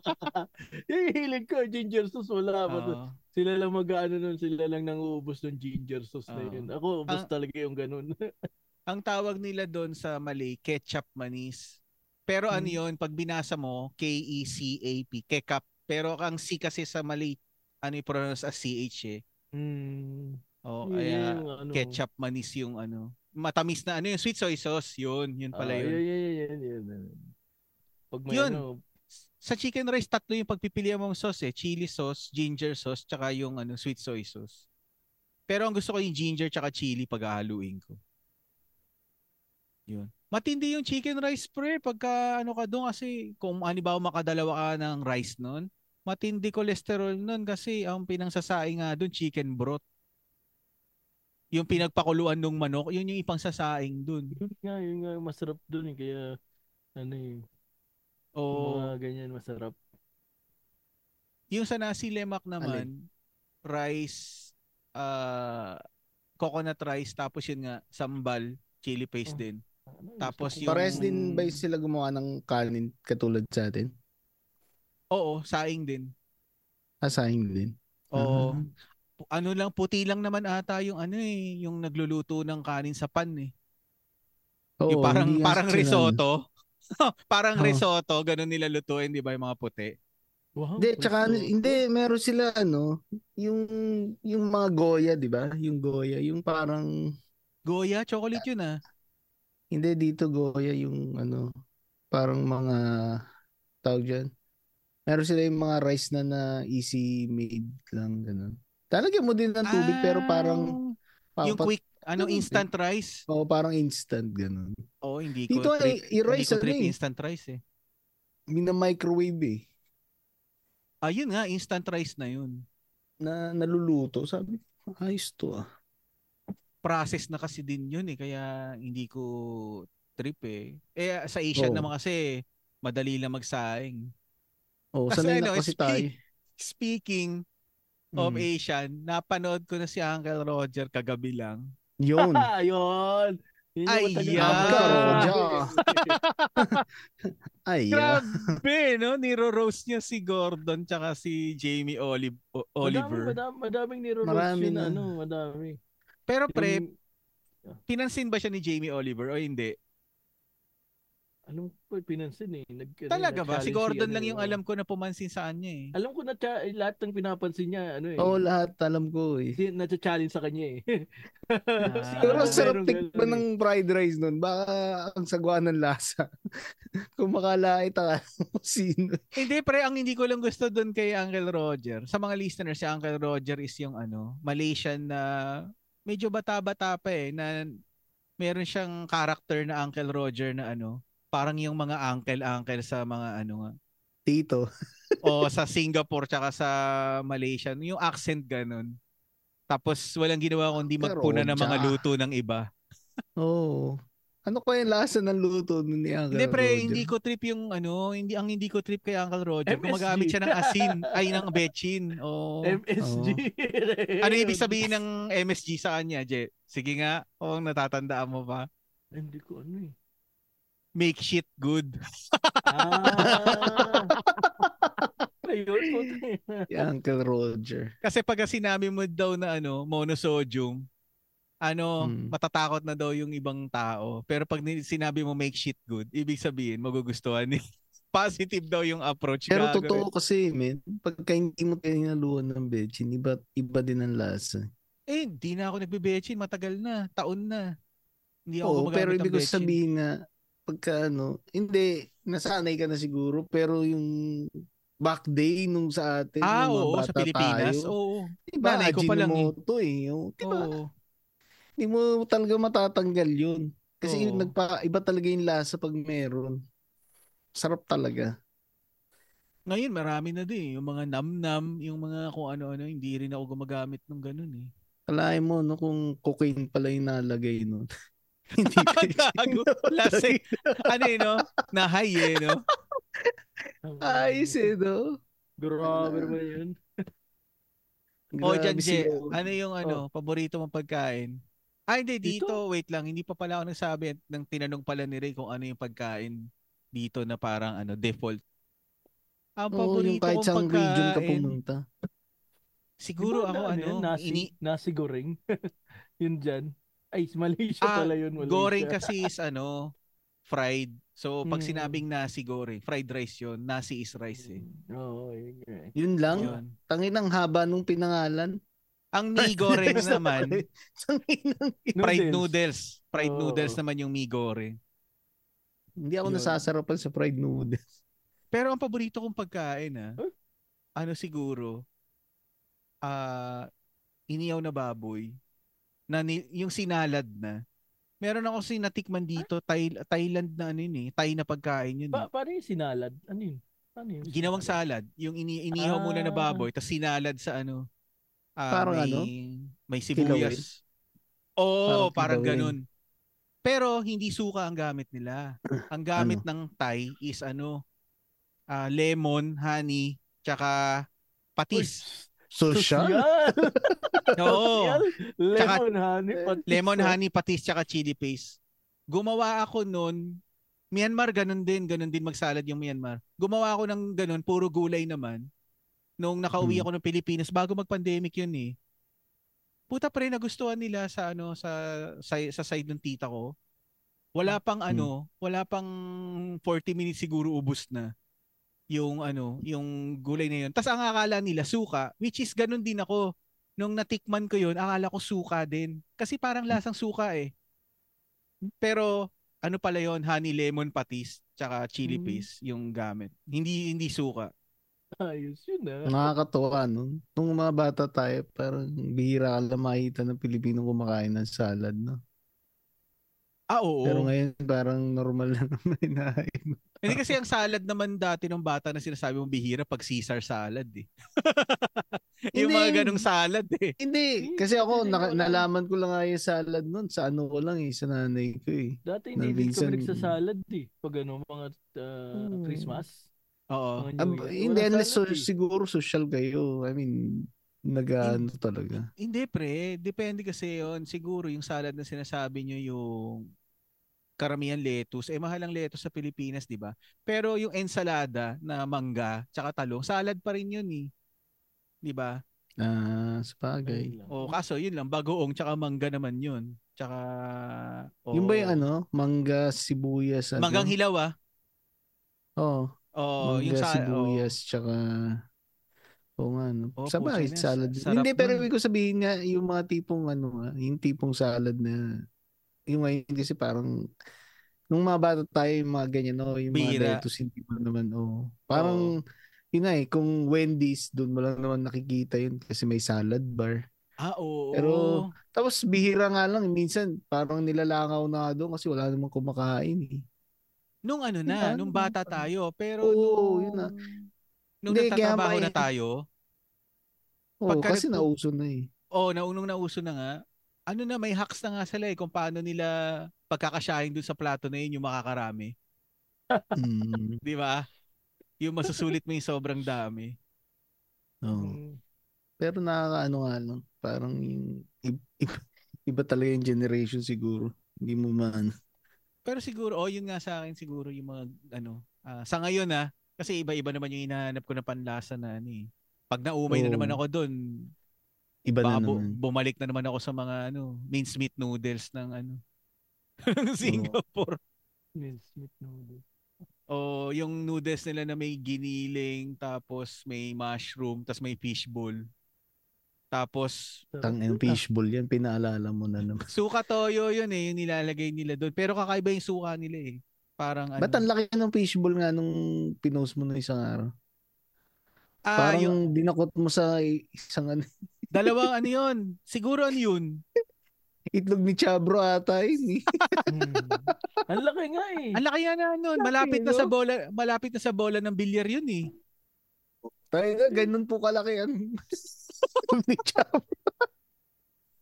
[laughs] yung hilig ko, ginger sauce, wala. Basta Oo. Sila lang mag-ano nun, sila lang nanguubos ng ginger sauce na Oo. yun. Ako, ubos Ang- talaga yung ganun. [laughs] ang tawag nila doon sa Malay, ketchup manis. Pero ano Hmm. yun, pag binasa mo, K-E-C-A-P, kekap. Pero ang C kasi sa Malay, ano yung pronounce as CH eh. Hmm. O, Yun kaya yung ano. ketchup manis yung ano. Matamis na ano yung sweet soy sauce, yun. Yun pala Ah, yun. Yun, yun, yun, yun, yun. Pag may Yun. ano, Sa chicken rice, tatlo yung pagpipilian mong sauce eh. Chili sauce, ginger sauce, tsaka yung ano, sweet soy sauce. Pero ang gusto ko yung ginger tsaka chili pag haluin ko. Yun. Matindi yung chicken rice pre pagka ano ka doon kasi kung halimbawa makadalawa ka ng rice nun, matindi cholesterol nun kasi ang pinangsasaing nga doon chicken broth. Yung pinagpakuluan ng manok, yun yung ipangsasaing doon. yun nga, yun nga, masarap dun eh. Kaya, ano eh, O mga ganyan masarap. yung sa nasi lemak naman, rice, uh, coconut rice, tapos yun nga, sambal, chili paste Oh. din. Ano, Tapos yung- Parehas din ba sila gumawa ng kanin katulad sa atin? Oo, saing din. Assign din. Oo. Ah. Ano lang, puti lang naman ata yung ano eh, yung nagluluto ng kanin sa pan eh. Oo, yung parang parang risotto. [laughs] parang Oo. risotto, ganun nila lutuin, di ba, yung mga puti. Wow, Hindi, tsaka ano, hindi, meron sila ano, yung yung mga goya, 'di ba? Yung goya, yung parang Goya, chocolate yun ah. hindi dito goya yung ano, parang mga tawag diyan. Meron sila yung mga rice na na easy made lang ganun. Talagyan mo din ng tubig pero parang Ah, yung papat- quick, ano, instant rice. Oo, parang instant ganun. Oo, hindi ko Dito trip, ay i-rice hindi ko ano trip eh. instant rice eh. Mina-microwave eh. Ayun nga, instant rice na yun. Na naluluto, sabi ko, ayos to ah. Process na kasi din yun eh, kaya hindi ko trip eh. Eh, sa Asian Oo. naman kasi, madali lang magsaing. Oh, Kasi sanay ano, na kasi speak- tayo. Speaking of Mm. Asian, napanood ko na si Uncle Roger kagabi lang. Yun. Ayun. [laughs] Yun Ay, Uncle [laughs] Ay. Grabe, no? Niro-roast niya si Gordon tsaka si Jamie Olive, O- Madami, Oliver. madami, madaming niro-roast Marami yun, na. ano, madami. Pero pre, Pinansin ba siya ni Jamie Oliver o hindi? Alam ko pinansin eh. Nag, Talaga ba? Si Gordon ano, lang yung oh. alam ko na pumansin sa kanya eh. Alam ko na cha- eh, lahat ng pinapansin niya, ano eh. Oo, lahat alam ko eh. Hindi, na-challenge sa kanya eh. [laughs] Pero Ah, ang sarap tikman ganun ng fried rice nun. Baka ang sagwa ng lasa. [laughs] Kung makalait ka kung [laughs] sino. Hindi pre, ang hindi ko lang gusto doon kay Uncle Roger. Sa mga listeners, si Uncle Roger is yung ano, Malaysian na medyo bata-bata pa eh na meron siyang character na Uncle Roger na ano, parang yung mga uncle-uncle sa mga ano nga. Tito. [laughs] o sa [laughs] Singapore tsaka sa Malaysia, yung accent ganun. Tapos walang ginawa kundi magpuna ng mga luto ng iba. [laughs] Oo. Ano pa yung lasa ng luto ni Uncle Hindi pre, Roger? hindi ko trip yung ano, hindi ang hindi ko trip kay Uncle Roger. MSG. Gumagamit siya ng asin, ay ng betchin. Oh. MSG. ano ibig sabihin ng MSG sa kanya, Je? Sige nga, o natatandaan mo pa. Hindi ko ano eh. Make shit good. Ah. [laughs] Si Uncle Roger. Kasi pag sinabi mo daw na ano, monosodium, ano, Hmm. matatakot na daw yung ibang tao. Pero pag sinabi mo make shit good, ibig sabihin magugustuhan ni [laughs] Positive daw yung approach. Pero Gago totoo kasi, men, pagka hindi mo tinaluan ng betchin, iba, iba din ang lasa. Eh, di na ako nagbe-betchin. Matagal na. Taon na. Hindi ako Oo, pero ibig ko sabihin na, pagka ano, hindi, nasanay ka na siguro, pero yung back day nung sa atin, Ah, nung mga oo, bata sa Pilipinas. tayo, Oo. diba, Nanay ko pa lang eh. Ajinomoto eh. Yung, diba, Oo. hindi mo talaga matatanggal yun. Kasi Oo. nagpa, iba talaga yung lasa pag meron. Sarap talaga. Ngayon, marami na din. eh. Yung mga nam-nam, yung mga kung ano-ano, hindi rin ako gumagamit ng ganun eh. Kalahin mo, no, kung cocaine pala yung nalagay nun. [laughs] [laughs] hindi [laughs] Gago. [laughs] Lasing. ano eh, no? Na high eh, no? Ayos eh, no? Grabe naman yun. O, dyan, Lord. ano yung ano, paborito mong pagkain? Ah, hindi, dito, Dito? wait lang, hindi pa pala ako nagsabi ng tinanong pala ni Ray kung ano yung pagkain dito na parang ano, default. Ang Oo, yung paborito kahit kong saan region ka pagkain, pumunta. siguro Di ba ako na- ano, yun, nasi, ini, nasi goreng. yun dyan. Ay, Malaysia Ah, pala yun. Malaysia. goreng kasi is ano, fried. So, pag Mm. sinabing nasi goreng, fried rice yun, nasi is rice eh. Oo, yun eh. Yun lang. Yun. Tangin ang haba nung pinangalan. Ang mi goreng naman, [laughs] fried noodles. Fried Oo. noodles naman yung mi goreng. Hindi ako Yun. nasasarapan sa fried noodles. Pero ang paborito kong pagkain ah, Huh? ano siguro, ah iniyaw na baboy, na ni- yung sinalad na. Meron ako sinatikman dito, Thai, Thailand na ano yun eh, Thai na pagkain yun. Pa, eh. paano yung sinalad? Ano yun? Paano yun? Ginawang salad, yung ini inihaw muna na Ah. baboy, tapos sinalad sa ano, ah, Parang may, ano? may sibuyas. Oo, Parang parang, kilawin. ganun. Pero hindi suka ang gamit nila. Ang gamit ng Thai is ano, ah, lemon, honey, tsaka patis. Social? [laughs] Oo. Social? Tsaka- Lemon honey. patis, Lemon, ah. honey, patis, tsaka chili paste. Gumawa ako nun, Myanmar ganun din, ganun din magsalad yung Myanmar. Gumawa ako ng ganun, puro gulay naman. Nung nakauwi Hmm. ako ng Pilipinas, bago mag-pandemic yun eh. Puta pa rin nagustuhan nila sa ano sa sa, sa side ng tita ko. Wala pang ano, wala pang 40 minutes siguro ubos na yung ano, yung gulay na yun. Tapos ang akala nila suka, which is ganun din ako. Nung natikman ko yun, akala ko suka din. Kasi parang lasang suka eh. Pero ano pala yon honey lemon patis tsaka chili Mm. paste yung gamit. Hindi hindi suka. Ayos yun ah. Nakakatuwa, no? Nung mga bata tayo, parang bihira ka lang makita ng Pilipino kumakain ng salad, no? Ah, oo. Pero ngayon, parang normal na [laughs] naman inahain. Hindi kasi ang [laughs] salad naman dati ng bata na sinasabi mong bihira pag Caesar salad eh. [laughs] yung Hindi. mga ganong salad eh. Hindi, kasi ako, Hindi, naka- nalaman ko lang nga yung salad nun. Sa ano ko lang eh, sa nanay ko eh. Dati hindi din minsan- kami nagsasalad eh. Pag ano, mga uh, Hmm. Christmas. Oo. Year. hindi, unless so, salad eh. siguro social kayo. I mean, nag-ano talaga. Hindi pre, depende kasi yon Siguro yung salad na sinasabi nyo yung karamihan lettuce, eh mahal ang lettuce sa Pilipinas, di ba? Pero yung ensalada na mangga, tsaka talong, salad pa rin yun eh. Di ba? Ah, sa bagay. Ayun lang. O kaso yun lang, bagoong tsaka mangga naman yun. Tsaka o, Yung ba yung ano, mangga, sibuyas, ano? Manggang hilaw ah. Oo. O mangga, yung sa sibuyas, tsaka... Oo nga, no? Oh, sa bagay, pucha na, salad. sarap Hindi, pero ibig ko sabihin nga, yung mga tipong ano nga, yung tipong salad na, yung ngayon kasi parang, nung mga bata tayo, yung mga ganyan, no? yung mga Bihira. lettuce, hindi mo naman, oh. Parang, yun nga eh, kung Wendy's, doon mo lang naman nakikita yun kasi may salad bar. Ah, oo. Pero- Tapos bihira nga lang, minsan parang nilalangaw na doon kasi wala namang kumakain eh. nung ano na, nung bata tayo. Pero Oo, nung, yun na. nung Hindi, nagtatrabaho may- na tayo, Oo, Pagka kasi nauso na eh. oh, naunong nauso na nga, ano na, may hacks na nga sila eh, kung paano nila pagkakasyahin dun sa plato na yun yung makakarami. Mm, [laughs] Di ba? Yung masusulit mo yung sobrang dami. oo. Mm. Pero nakakaano nga lang, parang yung iba, iba, talaga yung generation siguro. Hindi mo man. Pero siguro, oh, yun nga sa akin siguro yung mga, ano, ah, sa ngayon ah, kasi iba-iba naman yung hinahanap ko na panlasa na ano eh. Pag naumay na Oo. naman ako doon, Iba baka na bu- naman. bumalik na naman ako sa mga ano, mincemeat noodles ng ano, [laughs] ng Singapore. Mincemeat noodle. O yung noodles nila na may giniling, tapos may mushroom, tapos may fishball. Tapos Tang yung fishball yan, pinaalala mo na naman. [laughs] suka toyo yun eh, yung nilalagay nila doon. Pero kakaiba yung suka nila eh. Parang ano. Ba't ang laki ng fishball nga nung pinost mo na isang araw? ah, Parang yung, dinakot mo sa isang ano, dalawang ano yun. Siguro ano yun. itlog ni Chabro ata yun eh. Mm. Ang laki nga eh. Ang laki nga na nun. Malapit na sa bola, malapit na sa bola ng bilyar yun eh. Tayo nga, ganun po kalaki yan. Itlog [laughs] ni Chabro.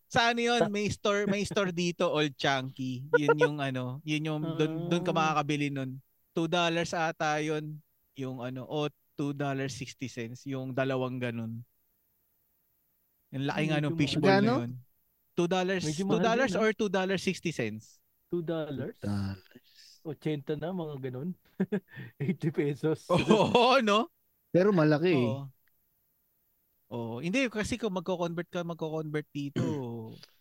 Sa ano yun, may store, may store dito, Old Chunky. Yun yung ano, yun yung, doon, doon ka Ah. makakabili nun. $2 ata yun, yung ano, o $2.60, yung dalawang ganun. Yung laki nga Medyo ng fishball mahal. na yun. $2, Medyo $2 mahal din, ah. or $2.60. Two dollars. Ah, 80 na, mga ganun. [laughs] 80 pesos. [laughs] Oo, no? Pero malaki eh. Oo. Oo. Hindi, kasi kung magko-convert ka, magko-convert dito. [clears throat]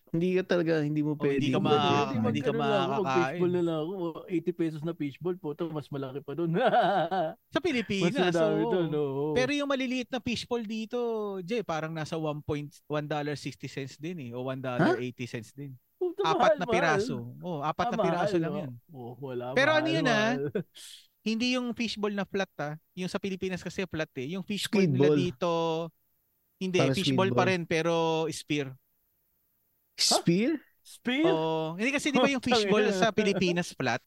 Hindi ka talaga, hindi mo Oh, pwede. hindi ka ma- hindi mag- ka ano makakain. Fishball na lang ako. 80 pesos na fishball po. Ito, mas malaki pa doon. [laughs] Sa mas Pilipinas, madami oo. doon. oo. Pero yung maliliit na fishball dito, Jay, parang nasa 1 point, $1.60 din eh. O $1.80 din. Puta, Apat mahal, na mahal. piraso. Oh, apat Ah, na piraso mahal, lang no? yun. Oh, wala, Pero mahal, ano yun, ah? mahal. [laughs] Hindi yung fishball na flat ah. Yung sa Pilipinas kasi flat eh. Yung fishball nila dito, hindi, Parang fishball pa rin pero spear. Spear? Spear? Oh, hindi kasi di ba yung [laughs] fishball sa Pilipinas flat?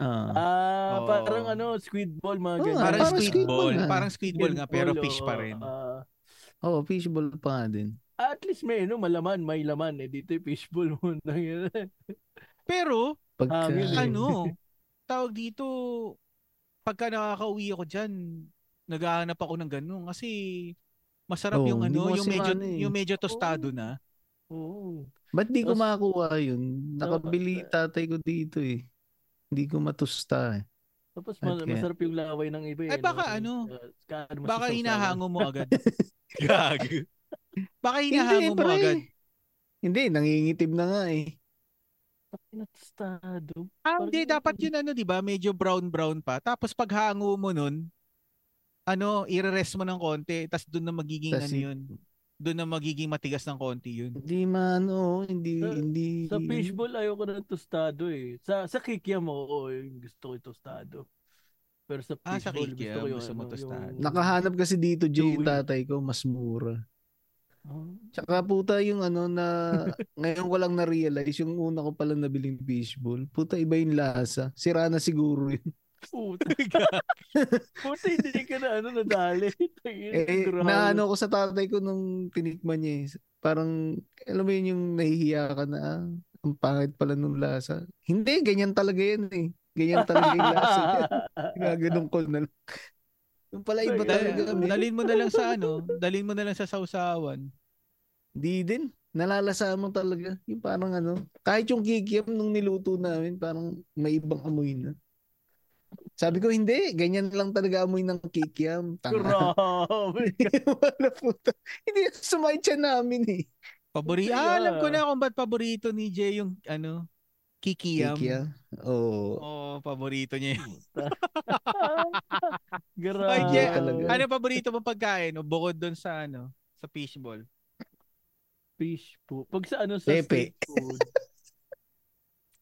Ah. Ah, Oo. parang ano, squid ball, mga Oo ganyan. Parang parang squid squid ball. ball nga. Parang squid ball nga pero fish pa oo. rin. Ah, Oh, fishball pa nga din. at least may ano, malaman, may laman. Eh, dito yung fishball mo. [laughs] Pero Pagka, eh. ano, tawag dito, pagka nakakauwi ako dyan, naghahanap ako ng ganun kasi masarap Oo, yung ano, yung medyo eh. yung medyo tostado na. Oo. Ba't di ko makakuha yun? Nakabili tatay ko dito eh. Hindi ko matusta eh. Tapos ma- Okay. masarap yung laway ng iba eh. Ay, baka no? ano, Uh, Baka hinahango mo agad. [laughs] Gag. Baka hinahango mo pre. agad. Hindi, nangingitim na nga eh. Pinatostado. Ah, hindi. Dapat yun ano, di ba? Medyo brown-brown pa. Tapos pag hango mo nun, ano, i-rest mo ng konti. Tapos doon na magiging Tas ano yun. Doon na magiging matigas ng konti yun. Hindi maano, hindi, Sa- hindi. Sa fishball, ayoko ng tostado eh. Sa sa kikiam, oo, yung gusto ko yung tostado. Pero sa Ah, sa fishball, kikiam, gusto ko yung, gusto mo ano, tostado. yung- Nakahanap kasi dito, Jay, tatay ko, mas mura. Ah. Tsaka puta yung ano na, [laughs] ngayon ko lang na-realize, yung una ko palang nabiling fishball. Puta, iba yung lasa. Sira na siguro yun. Puta. [laughs] Puta, hindi ka na ano, nadali. Eh, naano ko sa tatay ko nung tinikman niya eh. Parang, alam mo yun yung nahihiya ka na, ah, ang pangit pala nung lasa. Hindi, ganyan talaga yan eh. Ganyan talaga yung lasa. [laughs] Gaganon ko na lang. Yung pala iba talaga. men. Dalin mo na lang sa ano, dalin mo na lang sa sausawan. Di din. Nalalasa mo talaga. Yung parang ano, kahit yung kikiam nung niluto namin, parang may ibang amoy na. Sabi ko, hindi. Ganyan lang talaga amoy ng kikiam. Tanga. Grabe. [laughs] Wala puta. Hindi sumay siya namin eh. Paborito. Ah, alam ko na kung ba't paborito ni Jay yung ano, Kikiyam. Kikiam. Oo. Oo, paborito niya yun. [laughs] Grabe. Ay, Jay, talaga. ano paborito mong pagkain? O bukod doon sa ano, sa fishball. Fish po. Pag sa ano sa Pepe. street food.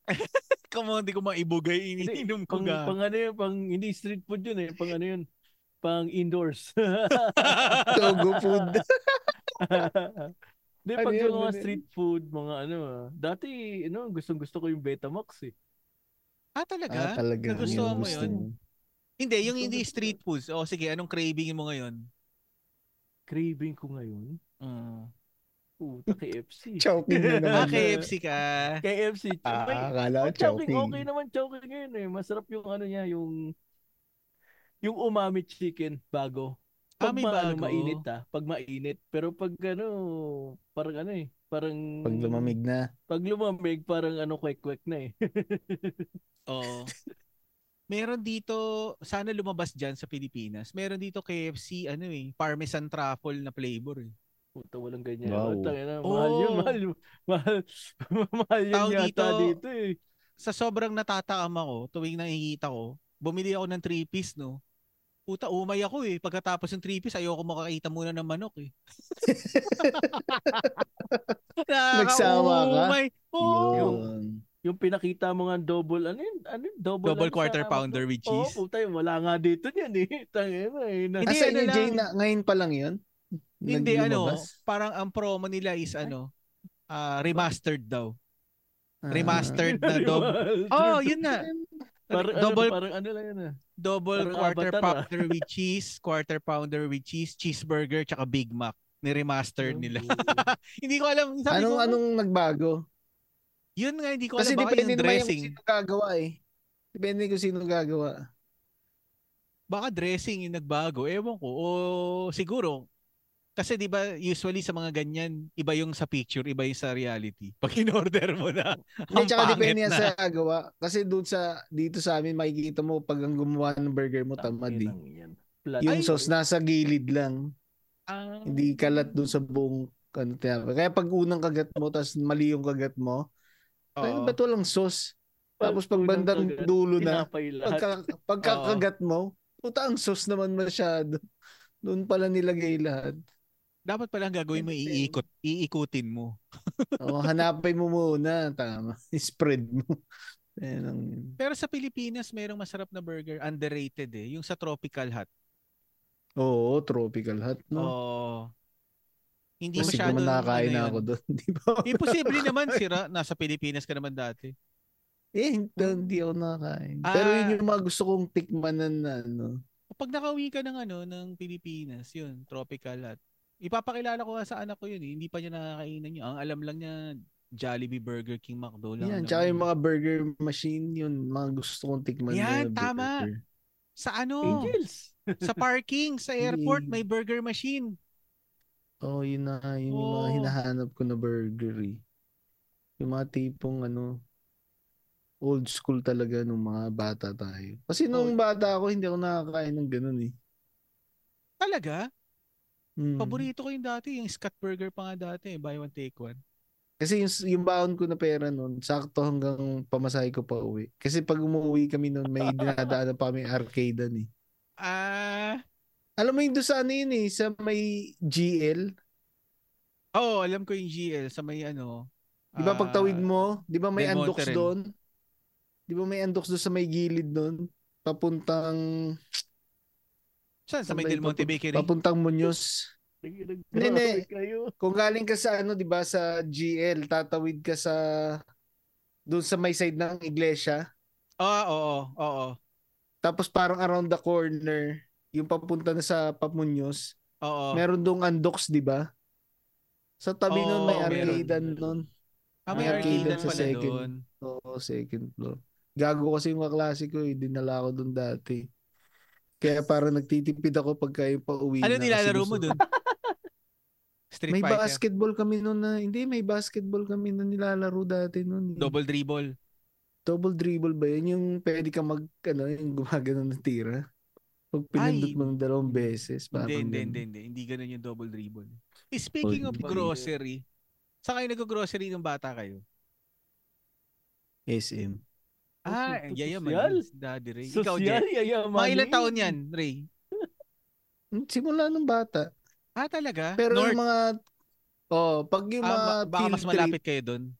[laughs] Kamo, hindi ko maibugay, Hindi, iniinom ko pang, ga. pang ano yun, pang hindi street food yun eh. Pang ano yun, pang indoors. [laughs] Togo food. [laughs] Hindi, Ano pag yun, yung mga ano yun? street food, mga ano, ah, dati, ano, gustong gusto ko yung Betamax eh. ah, talaga? ah, talaga. Nagustuhan mo yun? mo. Hindi, yung Gusto- hindi street foods. O sige, anong craving mo ngayon? Craving ko ngayon. Mm. Puta, KFC. Choking na naman. Ah, KFC ka. KFC. Ah, May- akala oh, choking, choking. okay naman choking ngayon eh. Masarap yung ano niya, yung yung umami chicken bago. Ah, Pag may ma- ano, bago. mainit ah. Pag mainit. Pero pag ano, parang ano eh. Parang Pag lumamig na. Pag lumamig, parang ano, kwek-kwek na eh. [laughs] Oo. Meron dito, sana lumabas dyan sa Pilipinas. Meron dito KFC, ano eh, parmesan truffle na flavor eh. Puta, walang ganyan. Wow. Oh, tangina, mahal yun, Oo. mahal yun. Mahal, [laughs] mahal yun Tawag yata dito, dito, eh. Sa sobrang natatakam ako, tuwing nakikita ko, bumili ako ng 3 piece, no? Puta, umay ako eh. Pagkatapos ng 3 piece, ayoko makakita muna ng manok eh. [laughs] Nagsawa ka? Nakakaumay. Oo. Yun. Yung pinakita mo nga double, ano yun? Ano yun? Double, Double ano quarter sa- pounder with Oo, cheese. puta, yun, wala nga dito yan eh. [laughs] Tangina eh. Na- Hindi, Asa ano inyo, Jay, na, ngayon pa lang yun? Hindi, ano, parang ang promo nila is ano, ah, remastered daw. Ah. Remastered na [laughs] double. Remastered. Oh, yun na. Parang, double ano, parang ano lang yun ah. double parang quarter Avatar, ah. pounder with [laughs] cheese, quarter pounder with cheese, cheeseburger, tsaka Big Mac. Ni-remastered nila. [laughs] hindi ko alam. Sabi Anong, ko, anong nagbago? Yun nga, hindi ko Kasi alam. Baka depende yung naman yung dressing. sino gagawa eh. Depende kung sino gagawa. Baka dressing yung nagbago. Ewan ko. O siguro, kasi di ba usually sa mga ganyan, iba yung sa picture, iba yung sa reality. Pag in-order mo na, Hindi, tsaka depende yan na. sa gagawa. Kasi doon sa, dito sa amin, makikita mo pag ang gumawa ng burger mo, tamad eh. Yan. Flat. Yung Ay, sauce nasa gilid lang. Ah, Hindi kalat doon sa buong ano. Kaya pag unang kagat mo, tapos mali yung kagat mo, ay, oo. ba't walang sauce? Tapos pag bandang kagat, dulo na, pagka, pagkakagat mo, puta ang sauce naman masyado. Doon pala nilagay lahat. Dapat pala ang gagawin mo, iikot, iikutin mo. [laughs] O, hanapin mo muna. Tama. [laughs] Spread mo. Ang. Pero sa Pilipinas, merong masarap na burger, underrated eh. Yung sa Tropical Hut. Oo, tropical hot. No? Oh. Hindi Kasi masyado. naman nakakain ano na ako doon. [laughs] Di ba? Imposible naman, sira. Nasa Pilipinas ka naman dati. Eh, hindi, ako nakakain. Pero Ah. yun yung mga gusto kong tikmanan na ano. Pag nakauwi ka ng ano, ng Pilipinas, yun, tropical at ipapakilala ko nga sa anak ko yun eh. Hindi pa niya nakakainan yun. Ang alam lang niya, Jollibee, Burger King, McDo lang. Yan, tsaka yung mga burger machine, yun, mga gusto kong tikman Yan, tama. burger. Sa ano? Angels. [laughs] sa parking, sa airport, may burger machine. Oo, oh, yun na, yun yung mga Oo. hinahanap ko na burger eh. Yung mga tipong ano, old school talaga nung mga bata tayo. Kasi nung Oh. bata ako, hindi ako nakakain ng ganun eh. Talaga? Hmm. Paborito ko yung dati, yung Scott Burger pa nga dati, buy one take one. Kasi yung, yung baon ko na pera nun, sakto hanggang pamasahe ko pa uwi. Kasi pag umuwi kami nun, may [laughs] dinadaanan pa kami arcade eh. Ah, Alam mo yung doon sa ano yun eh, sa may GL. oo, alam ko yung GL sa may ano. Di ba ah, pagtawid mo, di ba may andox doon? Di ba may andox doon sa may gilid doon? Papuntang Saan? Sa may Del Monte Bakery? Papuntang Muñoz. Nag- Hindi, hindi. kayo. Kung galing ka sa ano, 'di ba, sa GL, tatawid ka sa doon sa may side ng iglesia. Oo, oo, oo. Tapos parang around the corner, yung papunta na sa Pamuñoz, Oo. meron doong Andox, 'di ba? Sa tabi Oo, nun may meron. arcade nun. Ah, may may arcade arcade sa pala second. doon. Oo, second floor. Gago kasi yung kaklase ko, eh. dinala ko doon dati. Kaya parang nagtitipid ako pagka yung pauwi Ano na. nilalaro mo doon? [laughs] Street May Fighter. basketball kami noon na, hindi, may basketball kami na nilalaro dati noon. Eh. Double dribble. Double dribble ba yun? Yung pwede ka mag, ano, yung gumagano ng tira? Pag pinindot mo ng dalawang beses, parang Hindi, hindi, hindi, hindi. Hindi ganun yung double dribble. Eh, speaking Oh, of grocery, saan kayo nag-grocery ng bata kayo? SM. Ah, so- yayaman sosyal. yun, si Daddy Ray. Ikaw, Sosyal, Jet. yayaman. Mga ilang taon yan, Ray? Hmm, Simula nung bata. Ah, talaga? Pero North, yung mga, oh, pag yung mga ah, ba- baka mas malapit kayo doon. trip,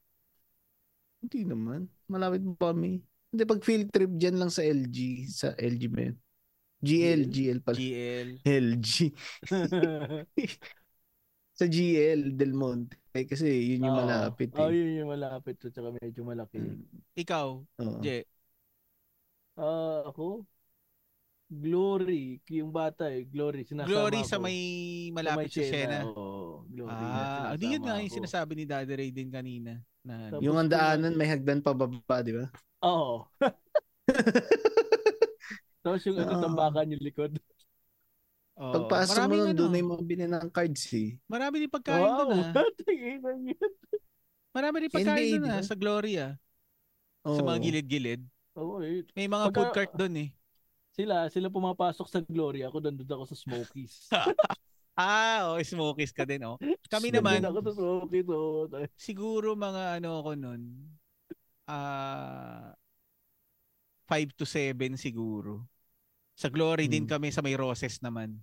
hindi naman. Malapit pa kami. Hindi, pag field trip dyan lang sa LG, sa LG ba yun? GL, GL pala. GL. LG. [laughs] sa GL Del Monte. Eh, kasi yun yung Oo. malapit Oh, eh. yun yung malapit. At saka medyo malaki. Mm, Ikaw, oo. Je. Ah, ako? Glory. Yung bata eh. Glory. Sinasama Glory ko. sa may malapit sa Siena. Oo. Glory. Ah, di yun nga yung ko. sinasabi ni Daddy Ray din kanina. Na, Tapos Yung ang daanan may hagdan pababa, di ba? Oo. [laughs] Tapos yung ano, Ah. tambakan yung likod. Oo. Pagpasok mo nun, ano, doon na yung mga bili ng cards eh. Marami din pagkain wow. doon ah. Marami din pagkain doon ah, sa Gloria. Sa mga gilid-gilid. Oo, eh. May mga Pagka- food cart doon eh. Sila, sila pumapasok sa Glory. Ako nandun ako sa Smokies. [laughs] Ah, oh, smokies ka din oh. Kami naman, ako sa Smokies. Oh. siguro mga ano ako nun, ah 5 to 7 siguro. Sa Glory din Hmm. kami sa may Roses naman.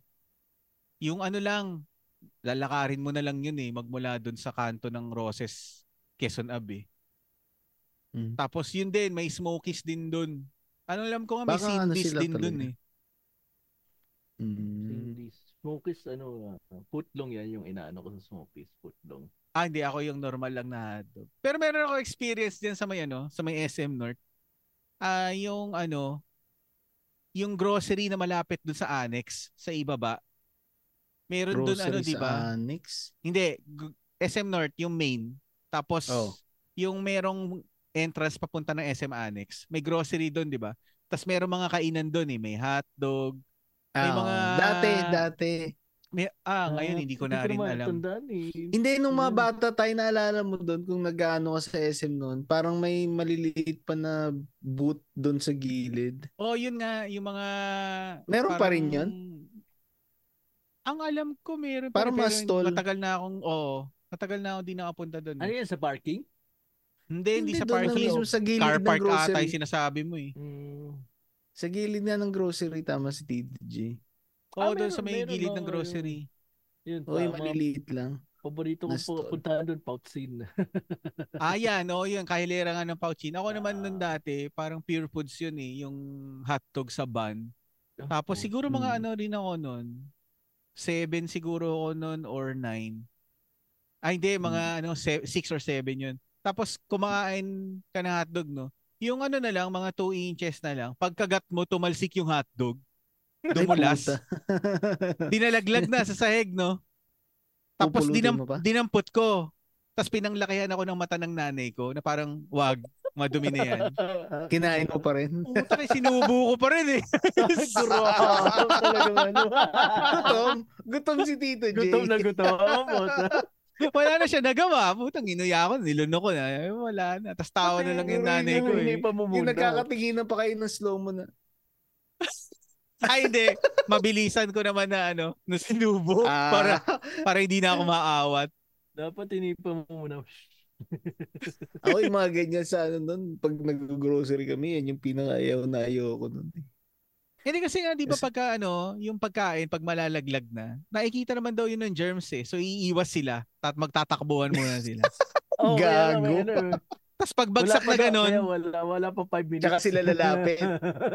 Yung ano lang, lalakarin mo na lang yun eh, magmula dun sa kanto ng Roses, Quezon Ave. Mm. Tapos yun din, may Smokies din dun. Ano alam ko nga, may Baka ano Cindy's din dun talaga. eh. Mm. Hindi. Smokies, ano, uh, footlong yan yung inaano ko sa Smokies. Footlong. Ah, hindi. Ako yung normal lang na hotdog. Pero meron ako experience din sa may ano, sa may SM North. Ah, yung ano, yung grocery na malapit dun sa annex, sa ibaba. Meron dun ano, di ba? Annex. Hindi, G- SM North, yung main. Tapos, Oh. yung merong entrance papunta ng SM Annex, may grocery doon, di ba? Tapos merong mga kainan doon eh. May hotdog. May Ah, mga- Dati, dati. May, ah, ngayon hindi ko na rin naman alam. Tandaan, eh. Hindi, nung mga Yun. bata tayo, naalala mo doon kung nag-ano ka sa SM noon, parang may maliliit pa na booth doon sa gilid. Oh, yun nga, yung mga... Meron pa rin yun? Ang alam ko meron Para pero mas matagal na akong oo, oh, matagal na ako din nakapunta doon. Eh. Ano yan sa parking? Hindi, hindi, hindi sa parking. Lang, sa gilid Car park ng grocery. ata yung sinasabi mo eh. Mm. Sa gilid na ng grocery tama si TDJ. Oo, oh, ah, doon sa may meron, gilid no, ng grocery. Yun, Oo, yung maliliit lang. Paborito ko po puntahan doon, Pouchin. [laughs] ah, yan. Oo, yun. Kahilera nga ng Pouchin. Ako ah. naman nun ah. dati, parang pure foods yun eh. Yung hotdog sa bun. Tapos oh, siguro hmm. mga ano rin ako noon, 7 siguro ako noon or 9. Ay ah, hindi, mga ano 6 or 7 yun. Tapos kumakain ka ng hotdog, no? Yung ano na lang, mga 2 inches na lang. Pagkagat mo, tumalsik yung hotdog. Dumulas. [laughs] dinalaglag na sa sahig, no? Tapos dinam- dinampot ko. Tapos pinanglakihan ako ng mata ng nanay ko na parang wag, madumi na yan. [laughs] Kinain mo pa rin. Puta kay sinubo ko pa rin eh. [laughs] Talagang ano. gutom. Gutom si Tito J. gutom na gutom. [laughs] Wala na siya nagawa. Putang inuya ko, niluno ko na. Eh, wala na. Tapos tawa na lang yung nanay ko Hindi eh. Yung nagkakatinginan pa kayo ng slow mo na. Ay, hindi. Mabilisan ko naman na ano, na sinubo Ah, para para hindi na ako maawat. Dapat tinipa mo muna. [laughs] ako yung mga ganyan sa ano nun, pag nag-grocery kami, yan yung pinaka-ayaw na ayaw ko nun. eh. Hindi kasi nga, di ba pagka ano, yung pagkain, pag malalaglag na, nakikita naman daw yun ng germs eh. So, iiwas sila. At magtatakbuhan muna [laughs] sila. Oh, Gago. ano, Tapos pag bagsak wala na ganun, Wala, wala pa 5 minutes. [laughs] Tsaka sila lalapit.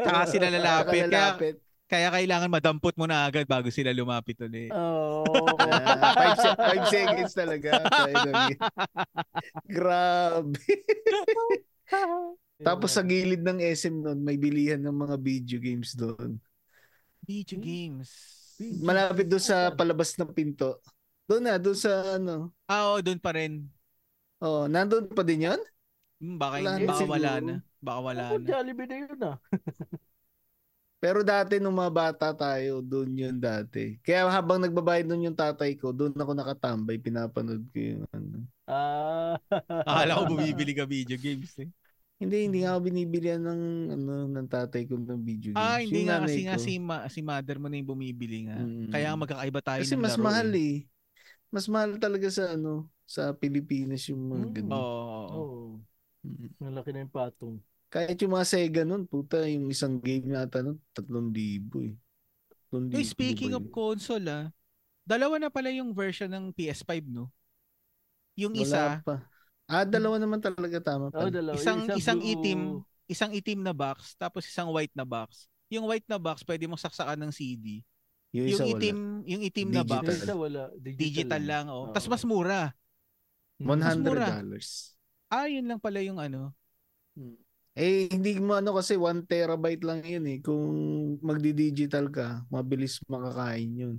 tsaka sila lalapit. Kaya, lalapit. Kaya kailangan madampot mo na agad bago sila lumapit ulit. Oo. [laughs] Ah, five, se- five seconds talaga. [laughs] Grabe. [laughs] Tapos sa gilid ng SM nun, may bilihan ng mga video games doon. Video Hmm. games. Malapit doon sa palabas ng pinto. Doon na, doon sa ano. Ah, oo, doon pa rin. Oh, nandun pa din yan? Hmm, baka, Wala baka wala na. Baka wala na. Jollibee na yun ah. Pero dati nung mga bata tayo, doon yun dati. Kaya habang nagbabayad nun yung tatay ko, doon ako nakatambay, pinapanood ko yung ano. Ah. [laughs] Akala ko bumibili ka video games eh. Hindi, hindi nga ako binibilihan ng, ano, ng tatay ko ng video games. Ah, hindi Yung nga kasi nga ko. si, ma- si mother mo na yung bumibili nga. Mm. Kaya magkakaiba tayo Kasi ng mas laro mahal eh. eh. Mas mahal talaga sa ano, sa Pilipinas yung mga Mm. ganun. Oo. oo, oo. Oo. Mm. Malaki na yung patong. Kahit yung mga Sega nun, puta, yung isang game nata nun, 3,000 eh. 3,000 Uy, speaking of yun? console ah, dalawa na pala yung version ng PS5 no? Yung Wala isa, pa. Ah, dalawa naman talaga tama Oh, pa. dalawa. isang Yung isang blue- itim, isang itim na box, tapos isang white na box. Yung white na box pwede mong saksakan ng CD. yung Yung itim, wala. yung itim na box, Yung isa wala. Digital, digital lang oh. Oo. Tapos mas mura. Mas $100. mura. Ah, yun lang pala yung ano. Eh, hindi mo ano kasi 1 terabyte lang yun eh. Kung magdi-digital ka, mabilis makakain yun.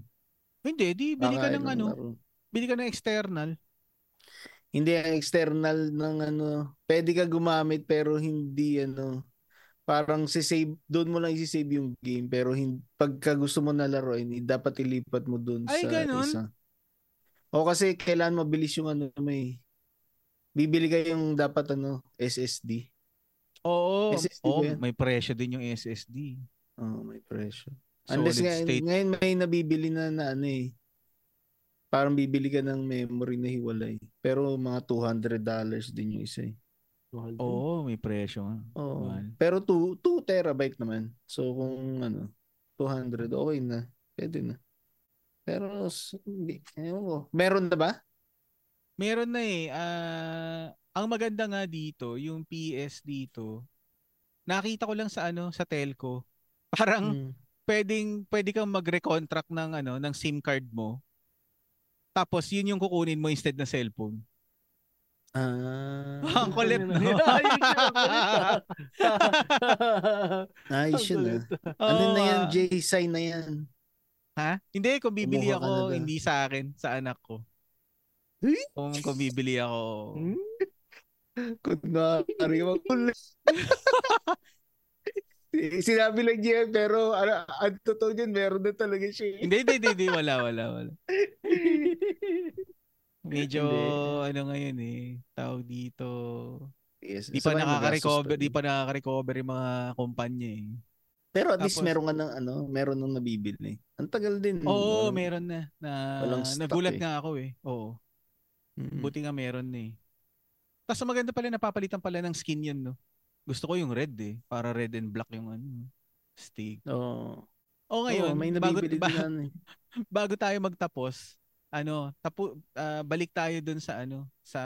Hindi, di bili ka ng ano, laro. bili ka ng external. Hindi ang external ng ano, pwede ka gumamit pero hindi ano, parang si-save, doon mo lang i-save yung game pero hindi, pagka gusto mo na laruin, eh, dapat ilipat mo doon sa ganun? isa. O kasi kailan mabilis yung ano may bibili ka yung dapat ano SSD. Oo, SSD oh, yan? may presyo din yung SSD. Oh, may presyo. Solid Unless ngayon, state. ngayon may nabibili na na ano eh. Parang bibili ka ng memory na hiwalay. Pero mga $200 din yung isa eh. Oo, may presyo nga. Oo. Mahal. Pero 2 2 terabyte naman. So kung ano, 200 okay na. Pwede na. Pero hindi, ewan ko. Meron na ba? Meron na eh. Ah, ang maganda nga dito, yung PS dito, nakita ko lang sa ano, sa telco. [laughs] Parang Mm. pwedeng pwede kang magre-contract ng ano, ng SIM card mo. Tapos yun yung kukunin mo instead ng cellphone. Ah. Ang kulit, no? Ayun siya, ang kulit, ah. Ayos yun kulit. ah. Ano na yan? ah. J-sign na yan. Ha? Hindi, kung bibili Kumuha ako, na hindi sa akin, sa anak ko. Kung, kung bibili ako. Kunwari makulit. [laughs] Sinabi lang niya pero ano, ang totoo dyan, meron na talaga siya. eh. Hindi, hindi, hindi, hindi, wala, wala, wala. [laughs] Medyo, ano ngayon eh, tawag dito, Yes, di pa sabay nakaka-recover, di pa nakaka-recover yung mga kumpanya eh. Pero at least Tapos- meron ka ng ano, meron nung nabibili. Ang tagal din. Oo, ano. meron na. na nagulat eh. nga ako eh. Oo, Mm. buti nga meron na eh. Tapos maganda pala, napapalitan pala ng skin yun, no? Gusto ko yung red eh. Para red and black yung ano, stick. Oo. O ngayon, Oo, may bago, ba- ano eh. [laughs] bago tayo magtapos, ano, tapo, ah, balik tayo dun sa ano, sa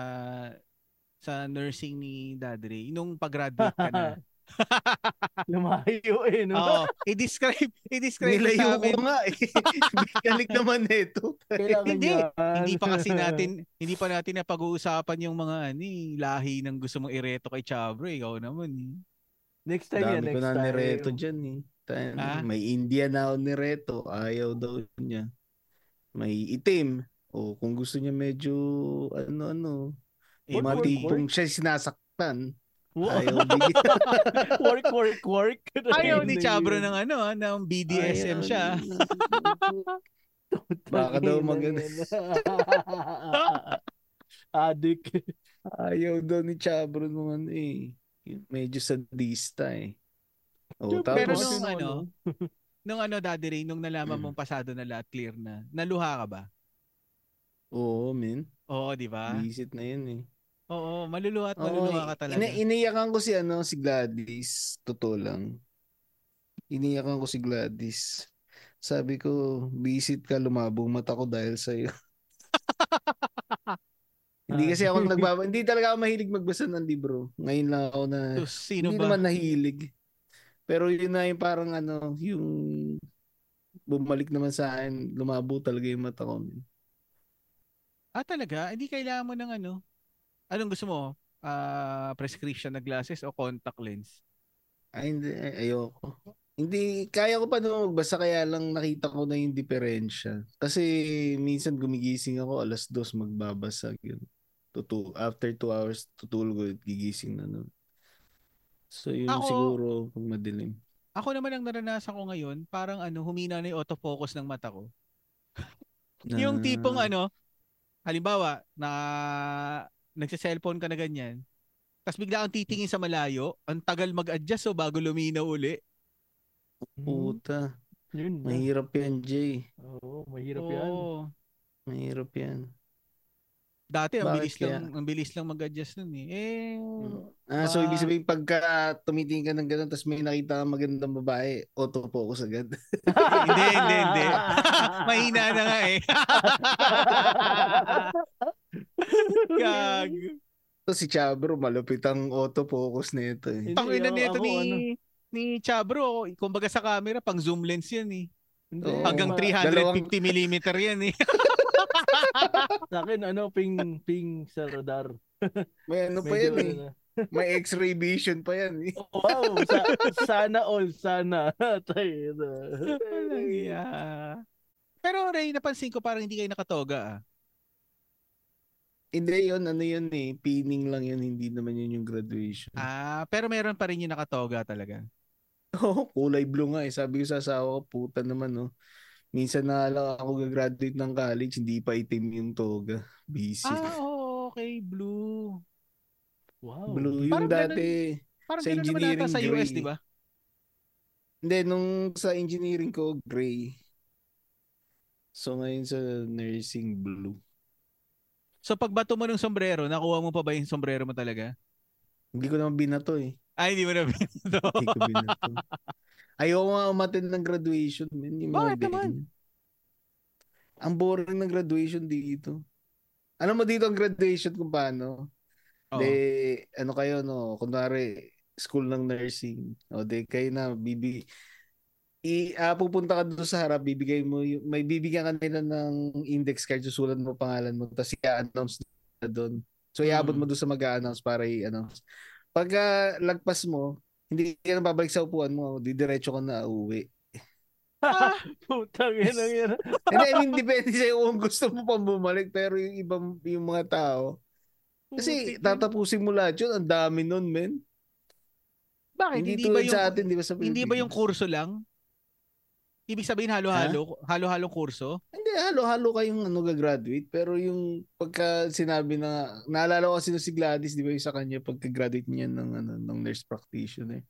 sa nursing ni Dad Ray. Nung pag-graduate ka na. [laughs] [laughs] Lumayo eh, no? Oo, i-describe, i-describe mo sa Nilayo amin. ko nga eh. [laughs] Balik naman nito. Kailangan Hindi. yan. Hindi pa kasi [laughs] natin, hindi pa natin na pag-uusapan yung mga ani, lahi ng gusto mong ireto kay Chabro. Ikaw naman eh. Next time yan, Dami ko next na time. nireto dyan eh. Tayo, Ah? May India na ako nireto. Ayaw daw niya. May itim. O kung gusto niya medyo ano-ano. Eh, Matipong siya sinasaktan. [laughs] Ayaw work, work, work. Ayaw ni Chabro ng ano, ah, ng BDSM Ayaw siya. Baka daw maganda. [laughs] Adik. Ayaw daw ni Chabro nung ano eh. Medyo sadista eh. O, Pero tapos, nung ano, [laughs] nung ano, Daddy Ray, nung nalaman Mm. mong pasado na lahat clear na, naluha ka ba? oo, men. Oo, di ba? Visit na yun eh. Oo, maluluha at Oo, maluluha ka talaga. Ina- iniyakan ko si ano si Gladys, totoo lang. Iniyakan ko si Gladys. Sabi ko, visit ka, lumabong mata ko dahil sa iyo. [laughs] hindi kasi ako nagbaba, hindi talaga ako mahilig magbasa ng libro. Ngayon lang ako na So, sino hindi ba? naman nahilig. Pero yun na yung parang ano, yung bumalik naman sa akin, lumabo talaga yung mata ko. Ah, talaga? Hindi kailangan mo ng ano? Anong gusto mo? Ah, prescription na glasses o contact lens? Ay, hindi. Ay, ayoko. Hindi, kaya ko pa naman magbasa kaya lang nakita ko na yung diferensya. Kasi minsan gumigising ako alas dos magbabasa. Yun. Tutu after two hours, tutulog ulit, gigising na nun. So yun Ako- siguro pag madilim. Ako naman ang naranasan ko ngayon, parang ano, humina na yung autofocus ng mata ko. [laughs] Yung tipong ano, halimbawa, na nagsa-cellphone ka na ganyan, Tapos bigla kang titingin sa malayo, ang tagal mag-adjust so bago luminaw uli. Puta. Yun. Mahirap yan, Jay. Oo, mahirap yan. Oo. Mahirap yan. Dati ang Bakit bilis kaya? lang, ang bilis lang mag-adjust nun eh. Eh, Ah, so Ba- ibig sabihin pagka tumitingin ka ng gano'n tapos may nakita kang magandang babae, autofocus agad. [laughs] hindi, hindi, hindi. [laughs] Mahina na nga eh. [laughs] [laughs] Gag. So si Chabro, malupit ang autofocus nito eh. Tangina ako- nito ni ano. ni Chabro, kumbaga sa camera pang zoom lens yan eh. Hindi, Oo. Hanggang ma- 350 mm yan eh. [laughs] Sa akin, ano, ping, ping sa radar. [laughs] May ano pa yan eh. ano, May x-ray vision pa yan eh. Wow, sa, sana all, sana. Tayo na. Walang iya. Pero Ray, napansin ko parang hindi kayo nakatoga ah. Hindi yun, ano yun eh. Pining lang yun, hindi naman yun yung graduation. Ah, pero meron pa rin yung nakatoga talaga. [laughs] Oo, kulay blue nga eh. Sabi ko sa asawa ko, puta naman no. Minsan na lang ako gagraduate ng college, hindi pa itim yung toga. Busy. Ah, oh, okay, blue. Wow. Blue yung Parang dati. Parang Sa naman ata engineering, sa US, di ba? Hindi, nung sa engineering ko, gray. So ngayon sa nursing, blue. So pag bato mo ng sombrero, nakuha mo pa ba yung sombrero mo talaga? Hindi ko naman binato eh. Ay, hindi mo na binato. Hindi ko binato. Ayoko nga umattend ng graduation. Man. Mo Bakit na naman? Ang boring ng graduation dito. Alam mo dito ang graduation kung paano? Oo. De, ano kayo, no? Kunwari, school ng nursing. O, de, kayo na, bibi, i, ah, pupunta ka doon sa harap, bibigay mo, yung, may bibigyan ka nila ng index card, susulat mo pangalan mo, tapos i-announce na doon. So, iabot Mm. mo doon sa mag-a-announce para i-announce. Pagka lagpas mo, hindi ka na babalik sa upuan mo, didiretso ka na uwi. [laughs] Putang ina yan. Hindi, I mean, depende sa'yo kung gusto mo pang bumalik, pero yung ibang, yung mga tao, kasi tatapusin mo lahat yun, ang dami nun, men. Bakit? Hindi, Hindi, ba yung, sa atin, di ba sa hindi ba yung kurso lang? Ibig sabihin halo-halo? Halo-halong kurso? Hindi, halo-halo kayong ano, gagraduate. Pero yung pagka sinabi na, naalala ko kasi si Gladys, di ba yung sa kanya, pagka-graduate niya ng, ano, ng nurse practitioner.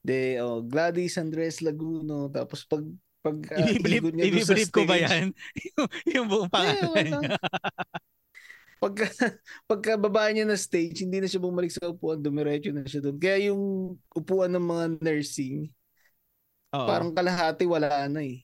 De, oh, Gladys Andres Laguno. Tapos pag, pag ah, Ibiblip, ikot niya ibiblip ko ba yan? [laughs] yung, yung buong pangalan wala. niya. pagka, pagka baba niya na stage, hindi na siya bumalik sa upuan, dumiretso na siya doon. Kaya yung upuan ng mga nursing, Oo. parang kalahati wala na eh.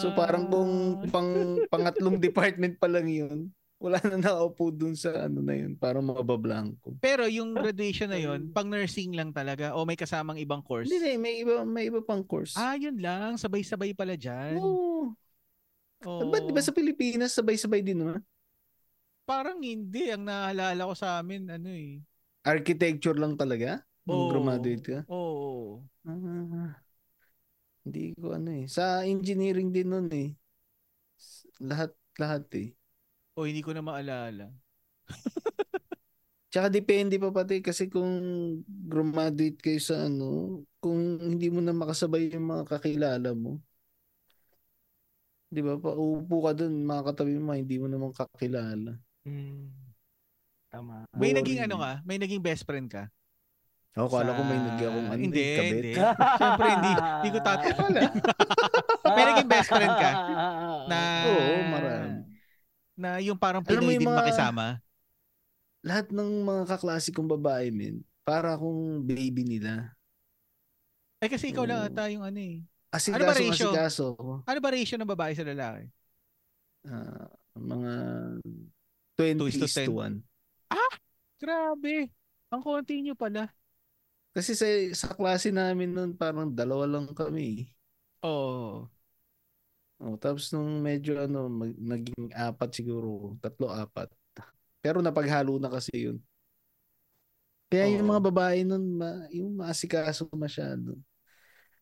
So parang kung Ah. pang pangatlong [laughs] department pa lang yun, wala na nakaupo dun sa ano na yun para mabablanko. Pero yung graduation na yun, pang nursing lang talaga o may kasamang ibang course? Hindi may iba may iba pang course. Ah, yun lang. Sabay-sabay pala dyan. Oo. Oo. Ba't di ba sa Pilipinas sabay-sabay din naman? Parang hindi. Ang naalala ko sa amin, ano eh. Architecture lang talaga? Nung Oo. graduate ka? Oo. Ah, hindi ko ano eh. Sa engineering din nun eh. Lahat, lahat eh. O hindi ko na maalala. [laughs] Tsaka depende pa pati kasi kung graduate kayo sa ano, kung hindi mo na makasabay yung mga kakilala mo. 'Di ba? Pa uupo ka doon, mga katabi mo, hindi mo naman kakilala. Hmm. Tama. May Boring naging ano ka? May naging best friend ka? Ako kala ko may Sa- nag akong ano, Hindi, kabit. hindi. Siyempre, hindi, hindi ko tat... Wala. May naging best friend ka? Na, Oo, marami. Na yung parang Pinoy din mga- makisama. Lahat ng mga kaklase kong babae, men, para akong baby nila. Eh kasi ikaw lang Oo. ata yung ano eh. Asikaso, Ano ba ratio? asikaso. Ano ba ratio ng babae sa lalaki? Ah, mga 20 Two is to to 1. Grabe. Ang konti nyo pala. Kasi sa, sa klase namin noon parang dalawa lang kami. Oo. Oh, tapos nung medyo ano, mag, naging apat siguro, tatlo apat. Pero napaghalo na kasi yun. Kaya yung Oo. mga babae nun, ma, yung maasikaso masyado.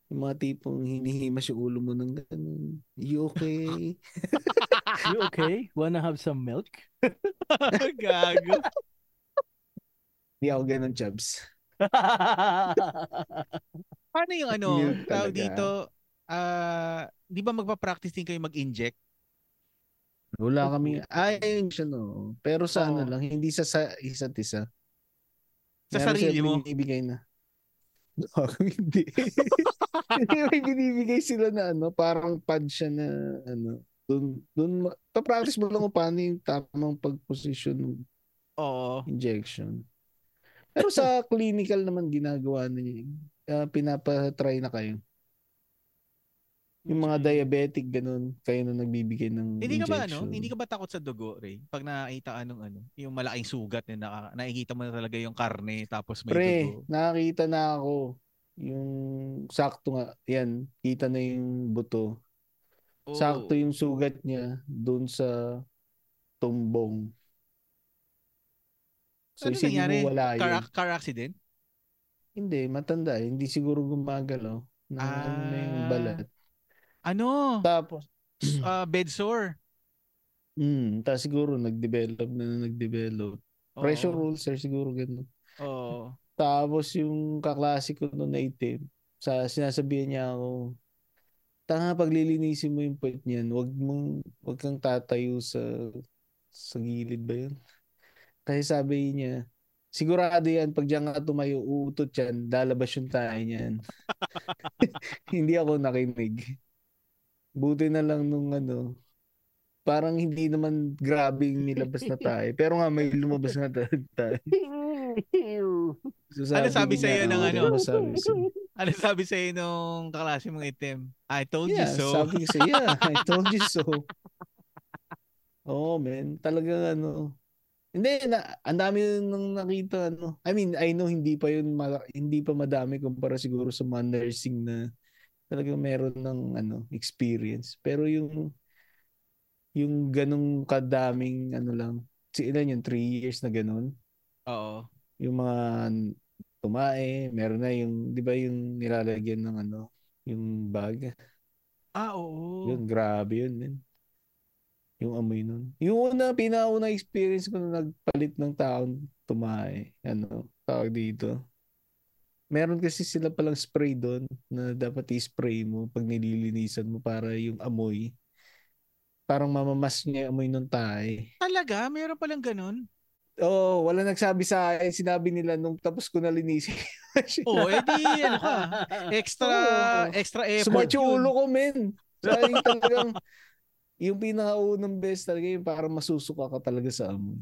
Yung mga tipong hinihimas yung ulo mo ng ganun. You okay? [laughs] You okay? Wanna have some milk? [laughs] [laughs] Gago. Hindi ako ganun, Chubs. Paano yung ano, talaga. dito, ah, di ba magpa-practice din kayo mag-inject? Wala kami. Ay, yun siya no. Pero sa ano Oo. lang, hindi sa, sa isa't isa. Sa Meron sarili mo. binibigay na. [laughs] Ako hindi. [laughs] may binibigay sila na ano, parang pad siya na ano, dun, dun, ma- papractice mo lang kung paano yung tamang pag-position ng Oo. injection. Pero sa clinical naman ginagawa na niya. Uh, pinapatry na kayo. Yung mga diabetic ganun, kayo na nagbibigay ng Hindi ka ba injection. ano? Hindi ka ba takot sa dugo, Ray? Pag nakita anong ano, yung malaking sugat na naka, nakikita mo na talaga yung karne tapos may Pre, dugo. nakakita na ako yung sakto nga, yan, kita na yung buto. Oo. Sakto yung sugat niya doon sa tumbong. So, Ano nangyari? wala Car, yun. car accident? Hindi, matanda. eh. Hindi siguro gumagalaw. Na, ano na yung Ah. balat. Ano? Tapos, [clears throat] Ah, bed sore. mm, tapos siguro nag-develop na nag-develop. Oo. Pressure ulcer siguro ganun. Oo. Tapos yung kaklase ko noon na itim, sa sinasabihan niya ako, tanga paglilinisin mo yung puwet niyan, wag mong wag kang tatayo sa sa gilid ba yun? Kasi sabi niya, sigurado yan, pag diyan ka tumayo, uutot yan, lalabas yung tayo niyan. [laughs] hindi ako nakinig. Buti na lang nung ano, parang hindi naman grabe yung nilabas na tayo. [laughs] Pero nga may lumabas na tayo. So, Ano sabi ko sa'yo nga, ng "Oo, ano?" ano sabi? Ano sabi sa'yo nung kaklase mong itim? I told you Yeah, so. sabi ko sa'yo, yeah, I told you so. [laughs] Oh, man. Talagang ano. Hindi, na, ang dami nang nakita, ano. I mean, I know hindi pa yun, hindi pa madami kumpara siguro sa mga nursing na talagang meron ng ano, experience. Pero yung yung ganong kadaming ano lang, si ilan yun, three years na ganon. Oo. Yung mga tumae, meron na yung, di ba yung nilalagyan ng ano, yung bag. Ah, oo. Yun, grabe yun. Man. Yung amoy nun. Yung una, pinauna experience ko na nagpalit ng taon tumae. Ano, tawag dito. Meron kasi sila palang spray doon na dapat i-spray mo pag nililinisan mo para yung amoy. Parang mamamas niya yung amoy ng tae. Talaga? Meron palang ganun? Oo, wala nagsabi sa akin. Sinabi nila nung tapos ko na linisin. [laughs] Oo, edi ano ka. [laughs] Extra, Oo. extra effort Smart yung yun. ulo ko, men. Sa yung talagang, yung pinakaunang best talaga yung parang masusuka ka talaga sa amoy.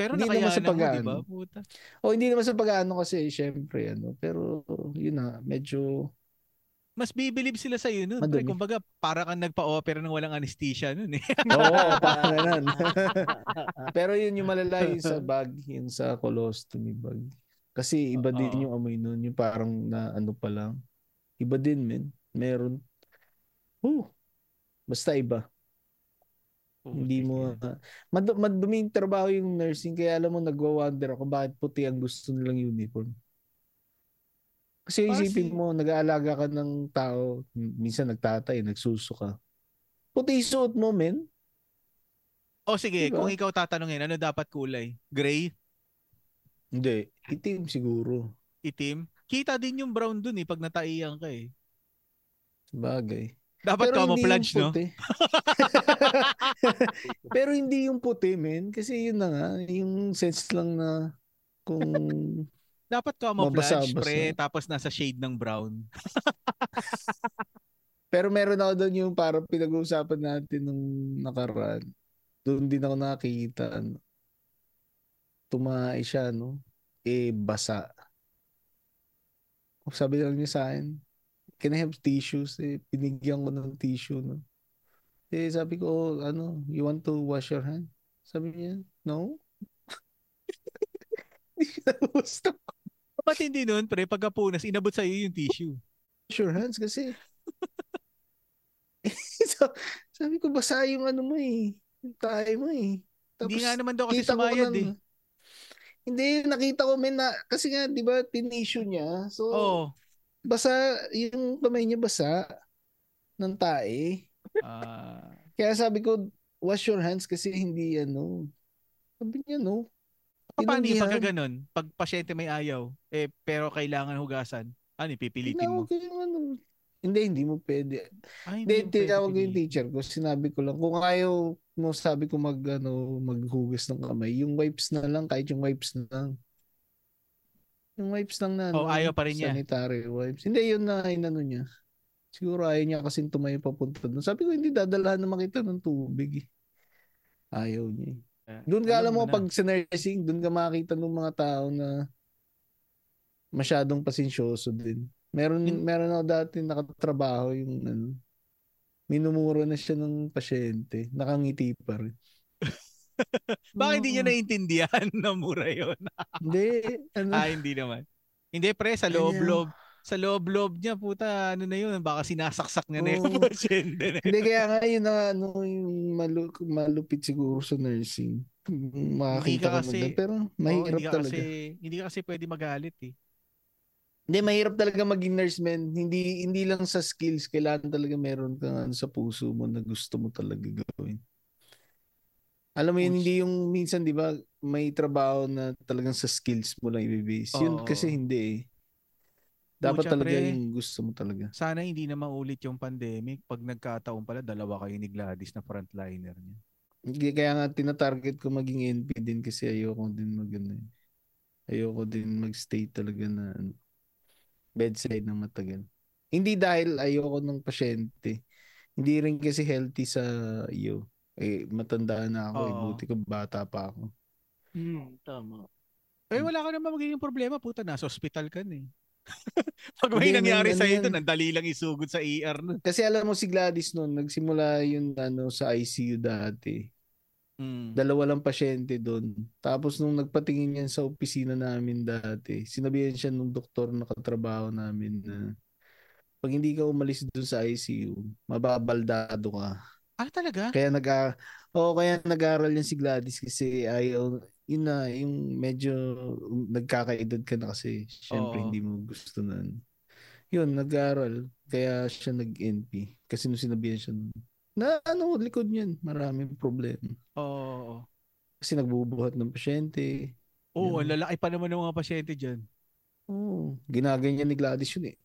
Pero Hindi naman sa nakayanan mo, di pag-ano. ba? Puta. O hindi naman sa pag-ano kasi, syempre, ano. Pero, yun na, medyo, Mas bibilib sila sa iyo nun. Pre. Kumbaga, para kang nagpa-opera ng walang anesthesia nun eh. [laughs] oo, parang ganun. [laughs] Pero yun yung malala yung sa bag, yung sa colostomy bag. Kasi iba din Oo. yung amoy nun, yung parang na ano pa lang. Iba din, men. Meron. Oh, basta iba. Hindi mo mad madumi yung trabaho yung nursing kaya alam mo nagwa-wonder ako bakit puti ang gusto nilang uniform. Kasi Kasi- isipin mo nag-aalaga ka ng tao, minsan nagtatay, nagsusuka. Puti suot mo, men. O sige, Diba? kung ikaw tatanungin, ano dapat kulay? Gray? Hindi, itim siguro. Itim? Kita din yung brown dun eh pag nataiyan ka eh. Bagay. Dapat camouflage, no? [laughs] Pero hindi yung puti, men. Kasi yun na nga, yung sense lang na kung [laughs] Dapat camouflage, pre, tapos nasa shade ng brown. [laughs] Pero meron ako doon yung parang pinag-uusapan natin nung nakaraan. Doon din ako nakakita. Ano. Tumae siya, no? Eh, basa. Sabi lang niya sa akin, can I have tissues? Eh, pinigyan ko ng tissue, no? Eh, sabi ko, oh, ano, you want to wash your hand? Sabi niya, no? [laughs] Hindi siya gusto Ba't hindi nun, pre, pagkapunas, inabot sa'yo yung tissue. wash your hands kasi. [laughs] so, sabi ko, basa yung ano mo eh. Yung tayo mo eh. hindi nga naman daw kasi sumayad ng- eh. Hindi, nakita ko men na, kasi nga, di ba, tinisyo niya. So, Oo. Basa, yung kamay niya basa ng tae. Ah, Kaya sabi ko, wash your hands kasi hindi ano. Sabi niya, no. paano yung pagka ganun? Pag pasyente may ayaw, eh, pero kailangan hugasan, ano, ipipilitin mo? Yung ano. Hindi, hindi mo pwede. Ay, Hindi, pwede tinawag yung teacher ko. Sinabi ko lang, kung ayaw mo, sabi ko mag, ano, maghugas ng kamay, yung wipes na lang, kahit yung wipes na lang. Yung wipes lang na. Oh, ano, ayaw pa rin niya. Sanitary wipes. Hindi, yun na inano niya. Siguro ayaw niya kasi tumayo papunta doon. Sabi ko, hindi dadalahan na makita ng tubig eh. Ayaw niya eh. Doon ka alam mo, na. pag sa nursing, doon ka makakita ng mga tao na masyadong pasensyoso din. Meron, Yun- meron ako dati nakatrabaho yung ano, minumura na siya ng pasyente. Nakangiti pa rin. [laughs] Baka hindi niya Oo. naiintindihan [laughs] na mura yun. Hindi, ano, ah, hindi naman. Hindi pre, sa loob-loob. Sa loob-loob niya, puta, ano na yun, baka sinasaksak niya na yung pasyente na. Hindi kaya nga yun na ano yung malu- malupit siguro sa nursing. Makakita Hindi ka ka kasi- maganda, pero mahirap hindi ka talaga. Kasi, hindi ka kasi pwede magalit eh. Hindi mahirap talaga maging nurse man. Hindi hindi lang sa skills, kailangan talaga meron kang ano sa puso mo na gusto mo talaga gawin. Alam mo yun, hindi yung minsan 'di ba may trabaho na talagang sa skills mo lang ibibase. Yun Oo. kasi hindi eh. Dapat Pucha, talaga pre. yung gusto mo talaga. Sana hindi na maulit yung pandemic. Pag nagkataon pala, dalawa kayo ni Gladys na frontliner niya. Kaya nga tinatarget ko maging NP din kasi ayoko din mag ano, eh. Ayoko din magstay talaga na ano, bedside ng matagal. Hindi dahil ayoko ng pasyente. Hindi rin kasi healthy sa iyo. Eh, matanda na ako. Eh, Oo. buti ko bata pa ako. Hmm, tama. Eh, wala ka naman magiging problema. Puta, nasa hospital ka na eh. [laughs] Pag may Hindi, nangyari may- sa ano ito, ang dali lang isugod sa ER nun. Kasi alam mo si Gladys noon, nagsimula yun ano, sa ICU dati. Mm. Dalawa lang pasyente doon. Tapos nung nagpatingin yan sa opisina namin dati, sinabihan siya nung doktor na katrabaho namin na pag hindi ka umalis doon sa ICU, mababaldado ka. Ah, talaga? Kaya nag oh, kaya nag-aral yan si Gladys kasi ayaw yun na yung medyo nagkakaedad ka na kasi syempre Oo. hindi mo gusto na ano. yun nag-aral kaya siya nag-NP kasi nung sinabihan siya nun, na ano likod niyan maraming problema Oo. kasi nagbubuhat ng pasyente Oo, Yun. ang lalaki pa naman ng mga pasyente dyan. oh ginaganyan ni Gladys yun eh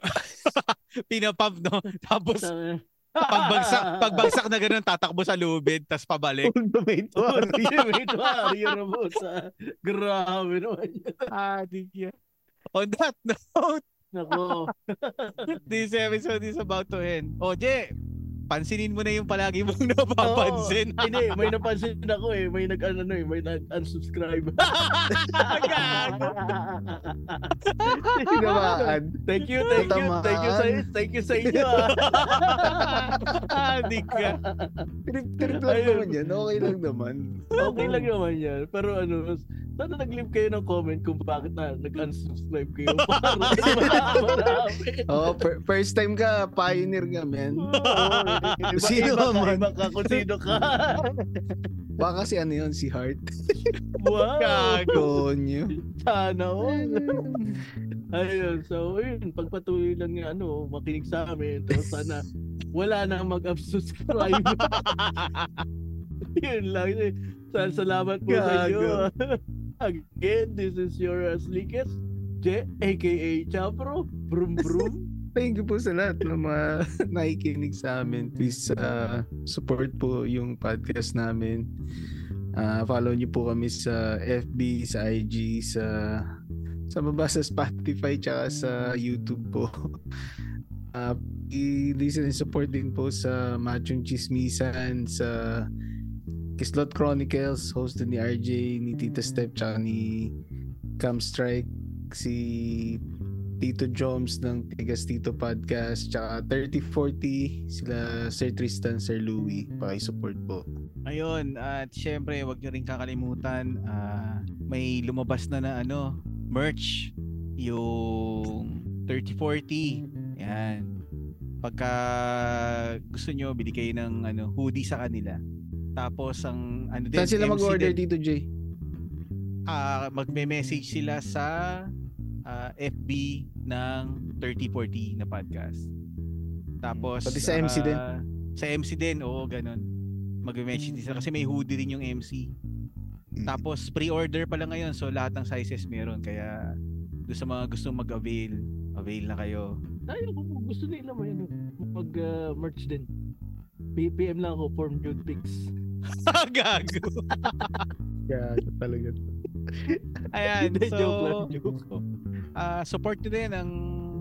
[laughs] Pinapump, no? Tapos. Pagbagsak, [laughs] pagbagsak na ganun, tatakbo sa lubid, tas pabalik. ultimate Ultimate warrior na boss. ah. Grabe naman yan. ah, digya. On that [laughs] note, Nako. this episode is about to end. O, Je, pansinin mo na yung palagi mong [laughs] napapansin. Oo. Hindi, may napansin ako eh. May nag ano eh, may nag-unsubscribe. Gago. [laughs] tinamaan thank you, thank you, thank you sa thank you sa inyo. ah. [laughs] ah, digya. trip trip lang Ayun. naman yan okay lang naman okay lang naman yan. Pero ano, sana nag-leave kayo ng comment kung bakit na nag-unsubscribe kayo. Para oh fir- first time ka pioneer ka man Iba, Sino iba, man? iba ka kung sino ka. Baka si ano yun, si Heart. wow. Gago. Konyo. Sana all. Ayun, so ayun, pagpatuloy lang nga ano, makinig sa amin. Tapos sana wala nang mag-subscribe. [laughs] yun lang. eh. Sa salamat po sa inyo. [laughs] Again, this is your uh, slickest J, aka Chapro. Brum brum. Thank you po sa lahat ng mga [laughs] nakikinig sa amin. Please uh, support po yung podcast namin. Uh, follow niyo po kami sa FB, sa IG, sa sa baba sa Spotify tsaka sa YouTube po. [laughs] Uh, i-listen and support din po sa Machong Chismisan, sa Kislot Chronicles, hosted ni RJ, ni Tita Step, tsaka ni Cam si Tito Joms ng Tigas Tito Podcast, tsaka 3040, sila Sir Tristan, Sir Louie, pakisupport po. Ayun, at syempre, wag nyo rin kakalimutan, ah, may lumabas na na ano, merch, yung 3040. Yan. Pagka gusto nyo, bili kayo ng ano, hoodie sa kanila. Tapos ang ano din, Saan sila MC mag-order, din, Tito J? ah, magme-message sila sa ah, FB ng 3040 na podcast. Tapos Pati sa MC din? ah, Sa MC din, oo, ganun. Mag-message din sila kasi may hoodie din yung MC. Mm. Tapos pre-order pa lang ngayon so lahat ng sizes meron kaya doon sa mga gusto mag-avail, avail na kayo. Tayo kung gusto nila may ano, mag-merch din. PPM lang ako for nude pics. [laughs] Gago. [laughs] Yeah, talaga. [laughs] Ayan, Hindi, so, joke lang, joke. ah, support nyo din ang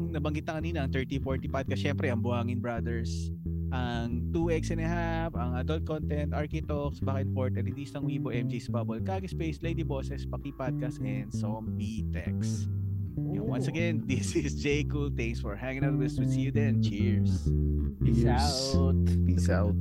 nabanggit na kanina, ang 3040 Podcast. Syempre, ang Buhangin Brothers, ang 2X and a half, ang adult content, Archie Talks, Back and Forth, Elitistang Weibo, MJ's Bubble, Kagi Space, Lady Bosses, Paki Podcast, and Zombie Text. Yung once again, [laughs] this is Jay Cool. Thanks for hanging out with us. We'll see you then. Cheers. Peace Cheers. out. Peace out.